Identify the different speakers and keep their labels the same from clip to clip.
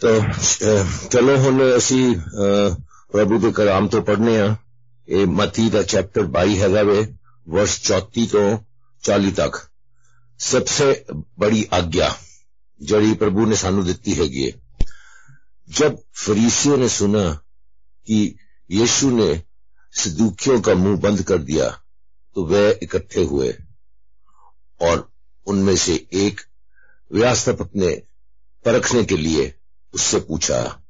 Speaker 1: ਤਾਂ ਚਲੋ ਹੁਣ ਅਸੀਂ ਪ੍ਰਭੂ ਦੇ ਕਲਾਮ ਤੋਂ ਪੜ੍ਹਨੇ ਆ ਇਹ ਮਤੀ ਦਾ ਚੈਪਟਰ 22 ਹੈਗਾ ਵੇ ਵਰਸ 34 ਤੋਂ 40 ਤੱਕ ਸਭ ਤੋਂ ਬੜੀ ਆਗਿਆ ਜਿਹੜੀ ਪ੍ਰਭੂ ਨੇ ਸਾਨੂੰ ਦਿੱਤੀ ਹੈਗੀ ਹੈ जब फरीसियों ने सुना कि यीशु ने सदुकियों का मुंह बंद कर दिया तो वे इकट्ठे हुए और उनमें से एक व्यास्तपक ने परखने के लिए उससे पूछा,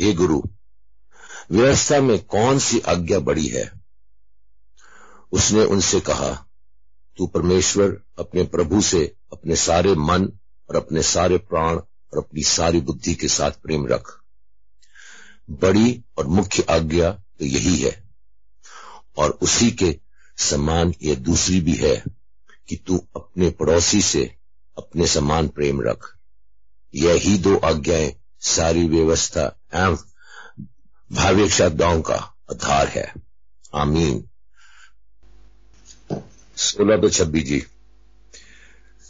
Speaker 1: हे गुरु, व्यवस्था में कौन सी आज्ञा बड़ी है? उसने उनसे कहा, तू परमेश्वर अपने प्रभु से अपने सारे मन और अपने सारे प्राण और अपनी सारी बुद्धि के साथ प्रेम रख। बड़ी और मुख्य आज्ञा तो यही है, और उसी के समान यह दूसरी भी है कि तू अपने पड़ोसी से अपने समान प्रेम रख। यही दो आज्ञाएँ सारी व्यवस्था एवं भाविक श्रद्धाओं का आधार है आमीन सोलह तो छब्बीस जी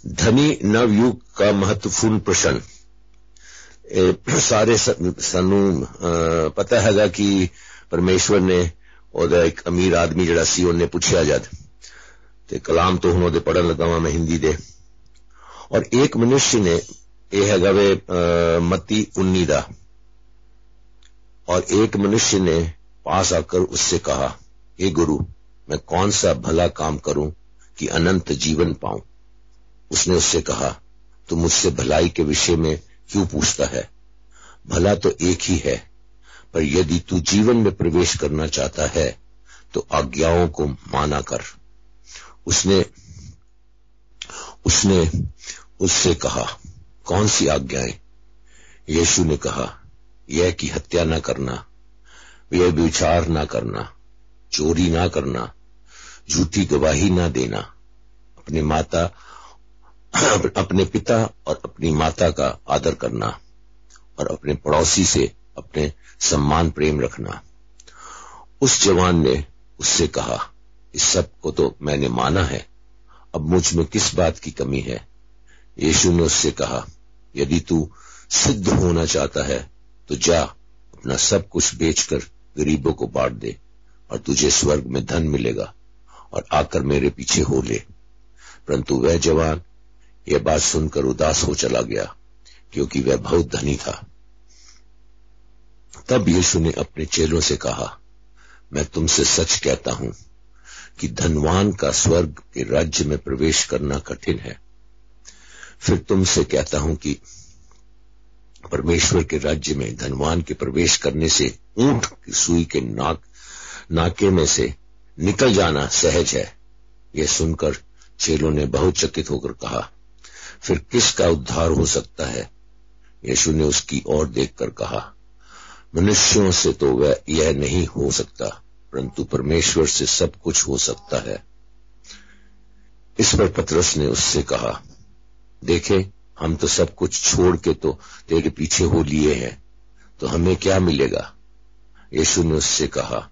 Speaker 1: धनी नवयुग का महत्वपूर्ण प्रश्न ਸਾਰੇ ਸਾਨੂੰ ਪਤਾ ਹੈਗਾ ਕਿ ਪਰਮੇਸ਼ਵਰ ਨੇ ਉਹਦਾ ਇੱਕ ਅਮੀਰ ਆਦਮੀ ਜਿਹੜਾ ਸੀ ਉਹਨੇ ਪੁੱਛਿਆ ਜਦ ਤੇ ਕਲਾਮ ਤੋਂ ਹੁਣ ਉਹਦੇ ਪੜਨ ਲੱਗਾ ਮੈਂ ਹਿੰਦੀ ਦੇ और एक मनुष्य ने यह हैगा वे मत्ती उन्नी दा और एक मनुष्य ने पास आकर उससे कहा, हे गुरु, मैं कौन सा भला काम करूँ कि अनंत जीवन पाऊँ? उसने उससे कहा, तू मुझसे भलाई के विषय में क्यों पूछता है? भला तो एक ही है, पर यदि तू जीवन में प्रवेश करना चाहता है तो आज्ञाओं को माना कर। उसने उसने उससे कहा कौन सी आज्ञाएँ? यीशु ने कहा, यह कि हत्या ना करना, यह विचार ना करना, चोरी ना करना, झूठी गवाही ना देना, अपने माता, अपने पिता और अपनी माता का आदर करना, और अपने पड़ोसी से अपने सम्मान प्रेम रखना। उस जवान ने उससे कहा, इस सबको तो मैंने माना है, अब मुझमें किस बात की कमी है? यीशु ने उससे कहा यदि तू सिद्ध होना चाहता है तो जा, अपना सब कुछ बेचकर गरीबों को बांट दे और तुझे स्वर्ग में धन मिलेगा और आकर मेरे पीछे हो ले। परंतु वह जवान, यह बात सुनकर उदास हो चला गया, क्योंकि वह बहुत धनी था। तब यीशु ने अपने चेलों से कहा, मैं तुमसे सच कहता हूँ कि धनवान का स्वर्ग के राज्य में प्रवेश करना कठिन है। फिर तुमसे कहता हूँ कि परमेश्वर के राज्य में धनवान के प्रवेश करने से ऊँट की सुई के नाक, नाके में से निकल जाना सहज है। यह सुनकर चेलों ने बहुत चकित होकर कहा, फिर किसका उद्धार हो सकता है? यीशु ने उसकी ओर देखकर कहा, मनुष्यों से तो वह यह नहीं हो सकता, परंतु परमेश्वर से सब कुछ हो सकता है। इस पर पत्रस ने उससे कहा देखे, हम तो सब कुछ छोड़ के तो तेरे पीछे हो लिए हैं तो हमें क्या मिलेगा? यीशु ने उससे कहा,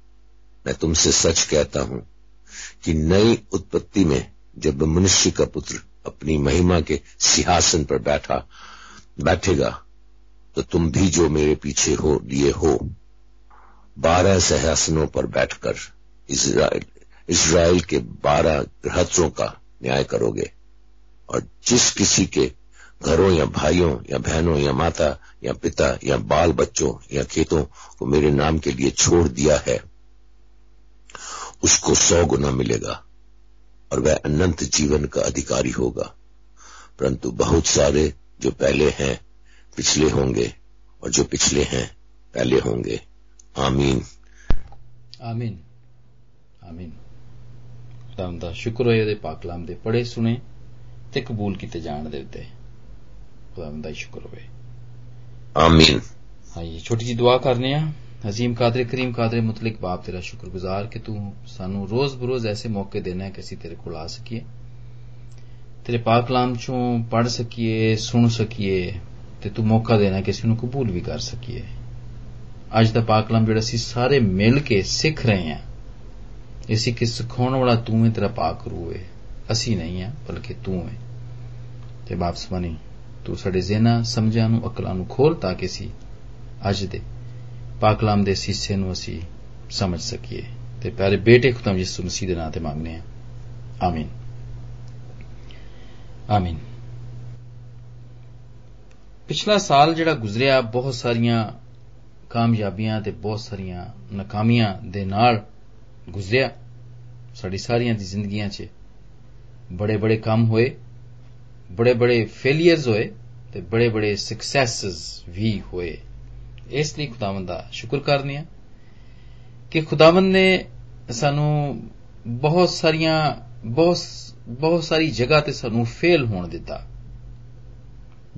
Speaker 1: मैं तुमसे सच कहता हूँ कि नई उत्पत्ति में जब मनुष्य का पुत्र अपनी महिमा के सिंहासन पर बैठा, बैठेगा तो तुम भी जो मेरे पीछे हो, लिए हो। बारह सिंहासनों पर बैठकर इसराइल इसराइल के बारह गृहत्रों का न्याय करोगे। और जिस किसी के घरों या भाइयों या बहनों या माता या पिता या बाल बच्चों या खेतों को मेरे नाम के लिए छोड़ दिया है, उसको सौ गुना मिलेगा और वह अनंत जीवन का अधिकारी होगा। परंतु बहुत सारे जो पहले हैं, पिछले होंगे और जो पिछले हैं, पहले होंगे। आमीन।
Speaker 2: आमीन। आमीन। शुक्र पाकलाम दे पढ़े, सुने। ਤੇ ਕਬੂਲ ਕੀਤੇ ਜਾਣ ਦੇ ਉੱਤੇ ਖੁਦਾਵੰਦ ਦਾ ਸ਼ੁਕਰ ਹੋਵੇ
Speaker 1: आमीन
Speaker 2: ਹਾਂਜੀ ਛੋਟੀ ਜੀ ਦੁਆ ਕਰਨੇ ਆ ਅਜ਼ੀਮ ਕਾਦਰ ਕਰੀਮ ਕਾਦਰ ਮੁਤਲਕ ਬਾਪ ਤੇਰਾ ਸ਼ੁਕਰਗੁਜ਼ਾਰ ਕਿ ਤੂੰ ਸਾਨੂੰ ਰੋਜ਼ ਬਰੋਜ਼ ਐਸੇ ਮੌਕੇ ਦੇਣਾ ਹੈ ਕਿ ਅਸੀਂ ਤੇਰੇ ਕੋਲ ਆ ਸਕੀਏ ਤੇਰੇ ਪਾਕ ਕਲਾਮ ਚੋਂ ਪੜ ਸਕੀਏ ਸੁਣ ਸਕੀਏ ਤੇ ਤੂੰ ਮੌਕਾ ਦੇਣਾ ਕਿ ਅਸੀਂ ਉਹਨੂੰ ਕਬੂਲ ਵੀ ਕਰ ਸਕੀਏ ਅੱਜ ਦਾ ਪਾਕ ਕਲਾਮ ਜਿਹੜਾ ਅਸੀਂ ਸਾਰੇ ਮਿਲ ਕੇ ਸਿੱਖ ਰਹੇ ਹਾਂ ਇਸੇ ਕਿ ਸਿਖਾਉਣ ਵਾਲਾ ਤੂੰ ਹੈ ਤੇਰਾ ਪਾਕ ਰੂਹ ਹੈ ਅਸੀਂ ਨਹੀਂ ਆ ਬਲਕਿ ਤੂੰ ਹੈ। ਤੇ ਬਾਪ ਸਮਾਨੀ ਤੂੰ ਸਾਡੇ ਜ਼ਿਹਨਾਂ ਸਮਝਾਂ ਨੂੰ, ਅਕਲਾਂ ਨੂੰ ਖੋਲ ਤਾਂ ਕਿ ਅਸੀਂ ਅੱਜ ਦੇ ਪਾਕਲਾਮ ਦੇ ਸੀਸੇ ਨੂੰ ਅਸੀਂ ਸਮਝ ਸਕੀਏ। ਤੇ ਪਿਆਰੇ ਬੇਟੇ, ਖੁਦਾਮ ਯਿਸੂ ਮਸੀਹ ਦੇ ਨਾਂ ਤੇ ਮੰਗਨੇ ਆ ਆਮੀਨ। ਆਮੀਨ। ਪਿਛਲਾ ਸਾਲ ਜਿਹੜਾ ਗੁਜ਼ਰਿਆ, ਬਹੁਤ ਸਾਰੀਆਂ ਕਾਮਯਾਬੀਆਂ ਤੇ ਬਹੁਤ ਸਾਰੀਆਂ ਨਾਕਾਮੀਆਂ ਦੇ ਨਾਲ ਗੁਜ਼ਰਿਆ। ਸਾਡੀ ਸਾਰੀਆਂ ਦੀ ਜ਼ਿੰਦਗੀਆਂ 'ਚ ਬੜੇ ਬੜੇ ਕੰਮ ਹੋਏ ਬੜੇ ਬੜੇ ਫੇਲਿਅਰਸ ਹੋਏ ਤੇ ਬੜੇ ਬੜੇ ਸਕਸੈਸਸ ਵੀ ਹੋਏ ਇਸ ਲਈ ਖੁਦਾਵੰਦ ਦਾ ਸ਼ੁਕਰ ਕਰਨੇ ਆ ਕਿ ਖੁਦਾਵੰਦ ਨੇ ਸਾਨੂੰ ਬਹੁਤ ਸਾਰੀਆਂ ਬਹੁਤ ਬਹੁਤ ਸਾਰੀ ਜਗ੍ਹਾ ਤੇ ਸਾਨੂੰ ਫੇਲ ਹੋਣ ਦਿੱਤਾ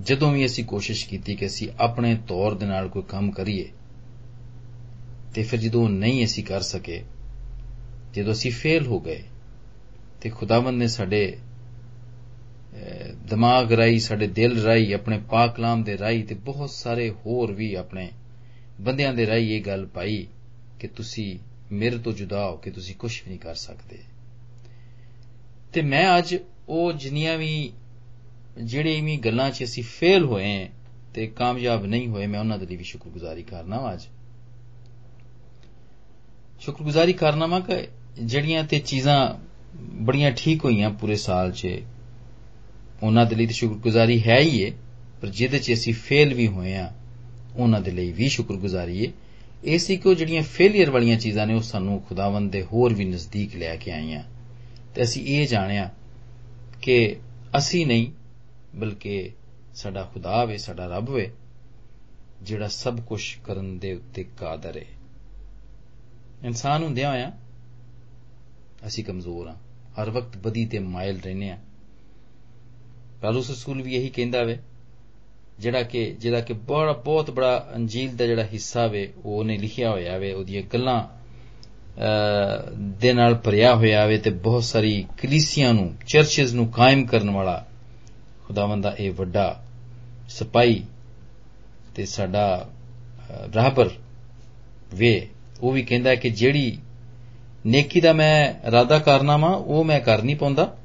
Speaker 2: ਜਦੋਂ ਵੀ ਅਸੀਂ ਕੋਸ਼ਿਸ਼ ਕੀਤੀ ਕਿ ਅਸੀਂ ਆਪਣੇ ਤੌਰ ਦੇ ਨਾਲ ਕੋਈ ਕੰਮ ਕਰੀਏ ਤੇ ਫਿਰ ਜਦੋਂ ਨਹੀਂ ਅਸੀਂ ਕਰ ਸਕੇ ਜਦੋਂ ਅਸੀਂ ਫੇਲ ਹੋ ਗਏ ਤੇ ਖੁਦਾਵੰਦ ਨੇ ਸਾਡੇ ਦਿਮਾਗ ਰਾਈ ਸਾਡੇ ਦਿਲ ਰਾਈ ਆਪਣੇ ਪਾਕ ਕਲਾਮ ਦੇ ਰਾਈ ਤੇ ਬਹੁਤ ਸਾਰੇ ਹੋਰ ਵੀ ਆਪਣੇ ਬੰਦਿਆਂ ਦੇ ਰਾਈ ਇਹ ਗੱਲ ਪਾਈ ਕਿ ਤੁਸੀਂ ਮੇਰੇ ਤੋਂ ਜੁਦਾ ਹੋ ਕੇ ਤੁਸੀਂ ਕੁਝ ਵੀ ਨਹੀਂ ਕਰ ਸਕਦੇ। ਤੇ ਮੈਂ ਅੱਜ ਉਹ ਜਿੰਨੀਆਂ ਵੀ ਜਿਹੜੇ ਵੀ ਗੱਲਾਂ 'ਚ ਅਸੀਂ ਫੇਲ ਹੋਏ ਤੇ ਕਾਮਯਾਬ ਨਹੀਂ ਹੋਏ, ਮੈਂ ਉਹਨਾਂ ਦੇ ਲਈ ਵੀ ਸ਼ੁਕਰਗੁਜ਼ਾਰੀ ਕਰਨਾ ਅੱਜ। ਸ਼ੁਕਰਗੁਜ਼ਾਰੀ ਕਰਨਾ ਵਾ ਕਿ ਜਿਹੜੀਆਂ ਤੇ ਚੀਜ਼ਾਂ ਬੜੀਆਂ ਠੀਕ ਹੋਈਆਂ ਪੂਰੇ ਸਾਲ 'ਚ। ਉਹਨਾਂ ਦੇ ਲਈ ਤੇ ਸ਼ੁਕਰਗੁਜ਼ਾਰੀ ਹੈ ਹੀ ਏ, ਪਰ ਜਿਹਦੇ 'ਚ ਅਸੀਂ ਫੇਲ ਵੀ ਹੋਏ ਆ ਉਹਨਾਂ ਦੇ ਲਈ ਵੀ ਸ਼ੁਕਰਗੁਜ਼ਾਰੀ ਏ। ਇਸੇ ਕੋ ਜਿਹੜੀਆਂ ਫੇਲਿਅਰ ਵਾਲੀਆਂ ਚੀਜ਼ਾਂ ਨੇ, ਉਹ ਸਾਨੂੰ ਖੁਦਾਵੰਦ ਦੇ ਹੋਰ ਵੀ ਨਜ਼ਦੀਕ ਲੈ ਕੇ ਆਈਆਂ। ਤੇ ਅਸੀਂ ਇਹ ਜਾਣਿਆ ਕਿ ਅਸੀਂ ਨਹੀਂ, ਬਲਕਿ ਸਾਡਾ ਖੁਦਾ ਵੇ, ਸਾਡਾ ਰੱਬ ਵੇ, ਜਿਹੜਾ ਸਭ ਕੁਝ ਕਰਨ ਦੇ ਉੱਤੇ ਕਾਦਰ ਹੈ ਇਨਸਾਨ ਹੁੰਦਿਆਂ ਹੋਇਆ ਅਸੀਂ ਕਮਜ਼ੋਰ ਹਾਂ। ਹਰ ਵਕਤ ਬਦੀ ਤੇ ਮਾਇਲ ਰਹਿੰਦੇ ਆ ਪਾਲੂਸ ਰਸੂਲ ਵੀ ਇਹੀ ਕਹਿੰਦਾ ਵੇ, ਜਿਹੜਾ ਕਿ ਜਿਹੜਾ ਕਿ ਬੜਾ ਬਹੁਤ ਬੜਾ ਅੰਜੀਲ ਦਾ ਜਿਹੜਾ ਹਿੱਸਾ ਵੇ ਉਹ ਉਹਨੇ ਲਿਖਿਆ ਹੋਇਆ ਵੇ, ਉਹਦੀਆਂ ਗੱਲਾਂ ਦੇ ਨਾਲ ਭਰਿਆ ਹੋਇਆ ਵੇ ਤੇ ਬਹੁਤ ਸਾਰੀ ਕਲੀਸੀਆਂ ਨੂੰ, ਚਰਚਸ ਨੂੰ ਕਾਇਮ ਕਰਨ ਵਾਲਾ ਖੁਦਾਵੰਦ ਦਾ ਇਹ ਵੱਡਾ ਸਿਪਾਈ ਤੇ ਸਾਡਾ ਰਾਹਬਰ ਵੇ, ਉਹ ਵੀ ਕਹਿੰਦਾ ਕਿ ਜਿਹੜੀ ਨੇਕੀ ਦਾ ਮੈਂ ਇਰਾਦਾ ਕਰਨਾ ਵਾ, ਉਹ ਮੈਂ ਕਰ ਨਹੀਂ ਪਾਉਂਦਾ।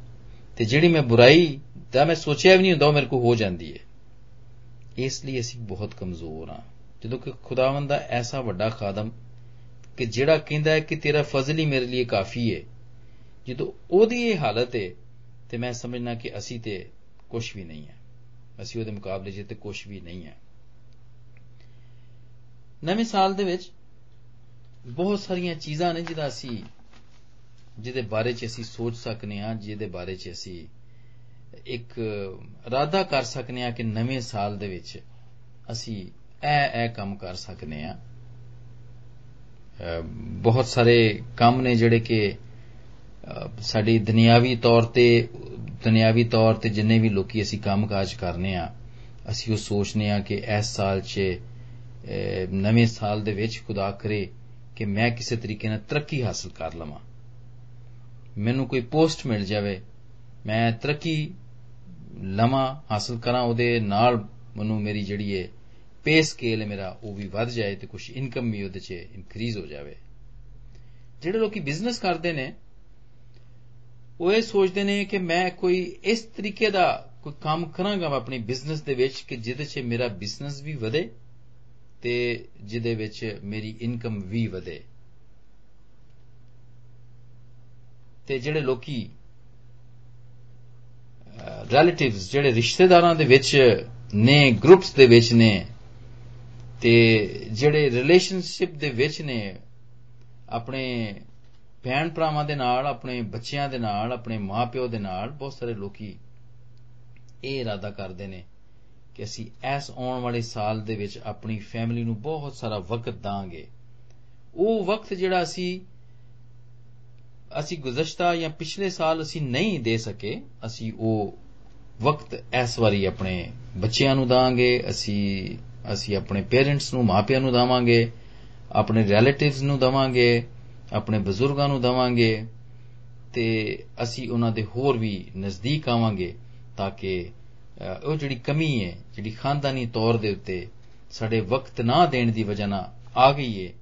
Speaker 2: ਤੇ ਜਿਹੜੀ ਮੈਂ ਬੁਰਾਈ ਦਾ ਮੈਂ ਸੋਚਿਆ ਵੀ ਨਹੀਂ ਹੁੰਦਾ, ਉਹ ਮੇਰੇ ਕੋ ਹੋ ਜਾਂਦੀ ਹੈ। ਇਸ ਲਈ ਅਸੀਂ ਬਹੁਤ ਕਮਜ਼ੋਰ ਹਾਂ। ਜਦੋਂ ਕਿ ਖੁਦਾਵੰਦ ਦਾ ਐਸਾ ਵੱਡਾ ਖਾਦਮ ਕਿ ਜਿਹੜਾ ਕਹਿੰਦਾ ਹੈ ਕਿ ਤੇਰਾ ਫਜ਼ਲ ਹੀ ਮੇਰੇ ਲਈ ਕਾਫੀ ਹੈ, ਜਦੋਂ ਉਹਦੀ ਇਹ ਹਾਲਤ ਹੈ, ਤੇ ਮੈਂ ਸਮਝਣਾ ਕਿ ਅਸੀਂ ਤੇ ਕੁਝ ਵੀ ਨਹੀਂ ਹੈ। ਅਸੀਂ ਉਹਦੇ ਮੁਕਾਬਲੇ 'ਚ ਤੇ ਕੁਝ ਵੀ ਨਹੀਂ ਹੈ। ਨਵੇਂ ਸਾਲ ਦੇ ਵਿੱਚ ਬਹੁਤ ਸਾਰੀਆਂ ਚੀਜ਼ਾਂ ਨੇ ਜਿਹਦਾ ਅਸੀਂ, ਜਿਹਦੇ ਬਾਰੇ 'ਚ ਅਸੀਂ ਸੋਚ ਸਕਨੇ ਆ, ਜਿਹਦੇ ਬਾਰੇ 'ਚ ਅਸੀਂ ਇੱਕ ਇਰਾਦਾ ਕਰ ਸਕਨੇ ਆ ਕਿ ਨਵੇਂ ਸਾਲ ਦੇ ਵਿੱਚ ਅਸੀਂ ਇਹ ਇਹ ਕੰਮ ਕਰ ਸਕਨੇ ਆ। ਬਹੁਤ ਸਾਰੇ ਕੰਮ ਨੇ ਜਿਹੜੇ ਕਿ ਸਾਡੀ ਦੁਨਿਆਵੀ ਤੌਰ ਤੇ, ਦੁਨਿਆਵੀ ਤੌਰ ਤੇ ਜਿੰਨੇ ਵੀ ਲੋਕੀ ਅਸੀਂ ਕੰਮਕਾਜ ਕਰਨੇ ਆ, ਅਸੀਂ ਉਹ ਸੋਚਨੇ ਆ ਕਿ ਇਸ ਸਾਲ 'ਚ ਨਵੇਂ ਸਾਲ ਦੇ ਵਿੱਚ ਖੁਦਾ ਕਰੇ ਕਿ ਮੈਂ ਕਿਸੇ ਤਰੀਕੇ ਨਾਲ ਤਰੱਕੀ ਹਾਸਲ ਕਰ ਲਵਾਂ। ਮੈਨੂੰ ਕੋਈ ਪੋਸਟ ਮਿਲ ਜਾਵੇ, ਮੈਂ ਤਰੱਕੀ ਲਵਾਂ, ਹਾਸਲ ਕਰਾਂ, ਉਹਦੇ ਨਾਲ ਮੈਨੂੰ ਮੇਰੀ ਜਿਹੜੀ ਹੈ ਪੇ ਸਕੇਲ ਹੈ ਮੇਰਾ, ਉਹ ਵੀ ਵੱਧ ਜਾਏ ਤੇ ਕੁਝ ਇਨਕਮ ਵੀ ਉਹਦੇ 'ਚ ਇਨਕਰੀਜ਼ ਹੋ ਜਾਵੇ। ਜਿਹੜੇ ਲੋਕੀ ਬਿਜ਼ਨਸ ਕਰਦੇ ਨੇ, ਉਹ ਇਹ ਸੋਚਦੇ ਨੇ ਕਿ ਮੈਂ ਕੋਈ ਇਸ ਤਰੀਕੇ ਦਾ ਕੋਈ ਕੰਮ ਕਰਾਂਗਾ ਆਪਣੀ ਬਿਜ਼ਨਸ ਦੇ ਵਿੱਚ ਕਿ ਜਿਹਦੇ 'ਚ ਮੇਰਾ ਬਿਜ਼ਨਸ ਵੀ ਵਧੇ। ਤੇ ਜਿਹਦੇ ਵਿੱਚ ਮੇਰੀ ਇਨਕਮ ਵੀ ਵਧੇ। ਤੇ ਜਿਹੜੇ ਲੋਕੀ ਰਿਲੇਟਿਵਸ ਜਿਹੜੇ ਰਿਸ਼ਤੇਦਾਰਾਂ ਦੇ ਵਿੱਚ ਨੇ ਗਰੁੱਪਸ ਦੇ ਵਿੱਚ ਨੇ, ਤੇ ਜਿਹੜੇ ਰਿਲੇਸ਼ਨਸ਼ਿਪ ਦੇ ਵਿੱਚ ਨੇ, ਆਪਣੇ ਭੈਣ ਭਰਾਵਾਂ ਦੇ ਨਾਲ, ਆਪਣੇ ਬੱਚਿਆਂ ਦੇ ਨਾਲ, ਆਪਣੇ ਮਾਪਿਓ ਦੇ ਨਾਲ, ਬਹੁਤ ਸਾਰੇ ਲੋਕੀ ਇਹ ਇਰਾਦਾ ਕਰਦੇ ਨੇ। ਕਿ ਅਸੀਂ ਇਸ ਆਉਣ ਵਾਲੇ ਸਾਲ ਦੇ ਵਿੱਚ ਆਪਣੀ ਫੈਮਿਲੀ ਨੂੰ ਬਹੁਤ ਸਾਰਾ ਵਕਤ ਦਾਂਗੇ। ਉਹ ਵਕਤ ਜਿਹੜਾ ਅਸੀਂ ਅਸੀਂ ਗੁਜ਼ਸ਼ਤਾ ਜਾਂ ਪਿਛਲੇ ਸਾਲ ਅਸੀਂ ਨਹੀਂ ਦੇ ਸਕੇ, ਅਸੀਂ ਉਹ ਵਕਤ ਇਸ ਵਾਰੀ ਆਪਣੇ ਬੱਚਿਆਂ ਨੂੰ ਦਾਂਗੇ, ਅਸੀਂ ਅਸੀਂ ਆਪਣੇ ਪੇਰੈਂਟਸ ਨੂੰ ਮਾਪਿਆਂ ਨੂੰ ਦਵਾਂਗੇ, ਆਪਣੇ ਰਿਲੇਟਿਵਸ ਨੂੰ ਦਵਾਂਗੇ, ਆਪਣੇ ਬਜ਼ੁਰਗਾਂ ਨੂੰ ਦਵਾਂਗੇ ਤੇ ਅਸੀਂ ਉਹਨਾਂ ਦੇ ਹੋਰ ਵੀ ਨਜ਼ਦੀਕ ਆਵਾਂਗੇ ਤਾਂ ਕਿ ਉਹ ਜਿਹੜੀ ਕਮੀ ਹੈ, ਜਿਹੜੀ ਖਾਨਦਾਨੀ ਤੌਰ ਦੇ ਉੱਤੇ ਸਾਡੇ ਵਕਤ ਨਾ ਦੇਣ ਦੀ ਵਜ੍ਹਾ ਨਾਲ ਆ ਗਈ ਹੈ,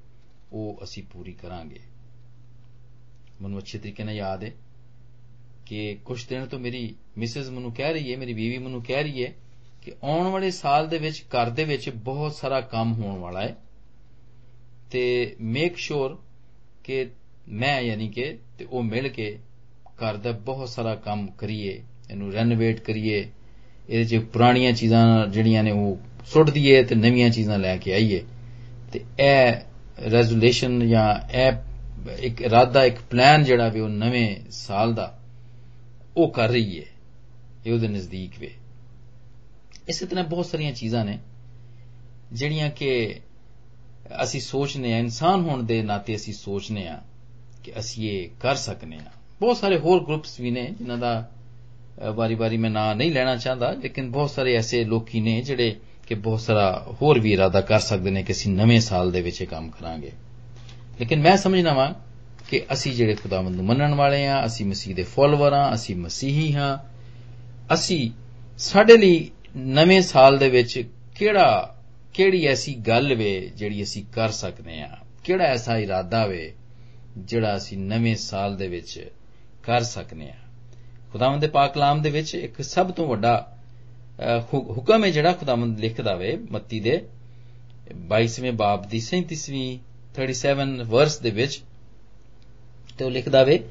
Speaker 2: ਉਹ ਅਸੀਂ ਪੂਰੀ ਕਰਾਂਗੇ। ਮੈਨੂੰ ਅੱਛੇ ਤਰੀਕੇ ਨਾਲ ਯਾਦ ਹੈ ਕਿ ਕੁਝ ਦਿਨ ਤੋਂ ਮੇਰੀ ਮਿਸਿਸ ਮੈਨੂੰ ਕਹਿ ਰਹੀ ਹੈ, ਮੇਰੀ ਬੀਵੀ ਮੈਨੂੰ ਕਹਿ ਰਹੀ ਹੈ ਕਿ ਆਉਣ ਵਾਲੇ ਸਾਲ ਦੇ ਵਿੱਚ, ਘਰ ਦੇ ਵਿੱਚ ਬਹੁਤ ਸਾਰਾ ਕੰਮ ਹੋਣ ਵਾਲਾ ਹੈ। ਤੇ ਮੇਕ ਸ਼ੋਰ ਕਿ ਮੈਂ ਯਾਨੀ ਕਿ ਤੇ ਉਹ ਮਿਲ ਕੇ ਘਰ ਦਾ ਬਹੁਤ ਸਾਰਾ ਕੰਮ ਕਰੀਏ, ਇਹਨੂੰ ਰੈਨੋਵੇਟ ਕਰੀਏ ਇਹਦੇ 'ਚ ਪੁਰਾਣੀਆਂ ਚੀਜ਼ਾਂ ਜਿਹੜੀਆਂ ਨੇ ਉਹ ਸੁੱਟ ਦਈਏ ਤੇ ਨਵੀਆਂ ਚੀਜ਼ਾਂ ਲੈ ਕੇ ਆਈਏ। ਤੇ ਇਹ ਰੈਜ਼ੋਲੂਸ਼ਨ ਜਾਂ ਇਹ ਇੱਕ ਇਰਾਦਾ, ਇੱਕ ਪਲਾਨ ਜਿਹੜਾ ਵੀ ਉਹ ਨਵੇਂ ਸਾਲ ਦਾ, ਉਹ ਕਰ ਰਹੀ ਹੈ। ਇਹ ਉਹਦੇ ਨਜ਼ਦੀਕ ਵੇ। ਇਸੇ ਤਰ੍ਹਾਂ ਬਹੁਤ ਸਾਰੀਆਂ ਚੀਜ਼ਾਂ ਨੇ ਜਿਹੜੀਆਂ ਕਿ ਅਸੀਂ ਸੋਚਨੇ ਆ ਇਨਸਾਨ ਹੋਣ ਦੇ ਨਾਤੇ ਅਸੀਂ ਸੋਚਨੇ ਆ ਕਿ ਅਸੀਂ ਇਹ ਕਰ ਸਕਨੇ ਆ ਬਹੁਤ ਸਾਰੇ ਹੋਰ ਗਰੁੱਪਸ ਵੀ ਨੇ ਜਿਨ੍ਹਾਂ ਦਾ ਵਾਰੀ-ਵਾਰੀ ਮੈਂ ਨਾਂ ਨਹੀਂ ਲੈਣਾ ਚਾਹੁੰਦਾ, ਲੇਕਿਨ ਬਹੁਤ ਸਾਰੇ ਐਸੇ ਲੋਕੀ ਨੇ ਜਿਹੜੇ ਕਿ ਬਹੁਤ ਸਾਰਾ ਹੋਰ ਵੀ ਇਰਾਦਾ ਕਰ ਸਕਦੇ ਨੇ ਕਿ ਅਸੀਂ ਨਵੇਂ ਸਾਲ ਦੇ ਵਿੱਚ ਇਹ ਕੰਮ ਕਰਾਂਗੇ। ਲੇਕਿਨ ਮੈਂ ਸਮਝਣਾ ਵਾਂ ਕਿ ਅਸੀਂ ਜਿਹੜੇ ਖੁਦਾਵੰਦ ਨੂੰ ਮੰਨਣ ਵਾਲੇ ਆ ਅਸੀਂ ਮਸੀਹ ਦੇ ਫਾਲੋਅਰ ਆ ਅਸੀਂ ਮਸੀਹੀ ਹਾਂ, ਅਸੀਂ ਸਾਡੇ ਲਈ ਨਵੇਂ ਸਾਲ ਦੇ ਵਿੱਚ ਕਿਹੜਾ, ਕਿਹੜੀ ਐਸੀ ਗੱਲ ਵੇ ਜਿਹੜੀ ਅਸੀਂ ਕਰ ਸਕਦੇ ਆ ਕਿਹੜਾ ਐਸਾ ਇਰਾਦਾ ਵੇ ਜਿਹੜਾ ਅਸੀਂ ਨਵੇਂ ਸਾਲ ਦੇ ਵਿੱਚ ਕਰ ਸਕਨੇ ਆ ਖੁਦਾਵੰਦ ਦੇ ਪਾਕ ਕਲਾਮ ਦੇ ਵਿੱਚ ਇੱਕ ਸਭ ਤੋਂ ਵੱਡਾ ਹੁਕਮ ਹੈ ਜਿਹੜਾ ਖੁਦਾਵੰਦ ਲਿਖਦਾ ਵੇ ਮੱਤੀ ਦੇ 22ਵੇਂ ਬਾਬ ਦੀ 37ਵੀਂ 37 ਵਰਸ ਦੇ ਵਿੱਚ ਤੇ ਉਹ ਲਿਖਦਾ ਵੇ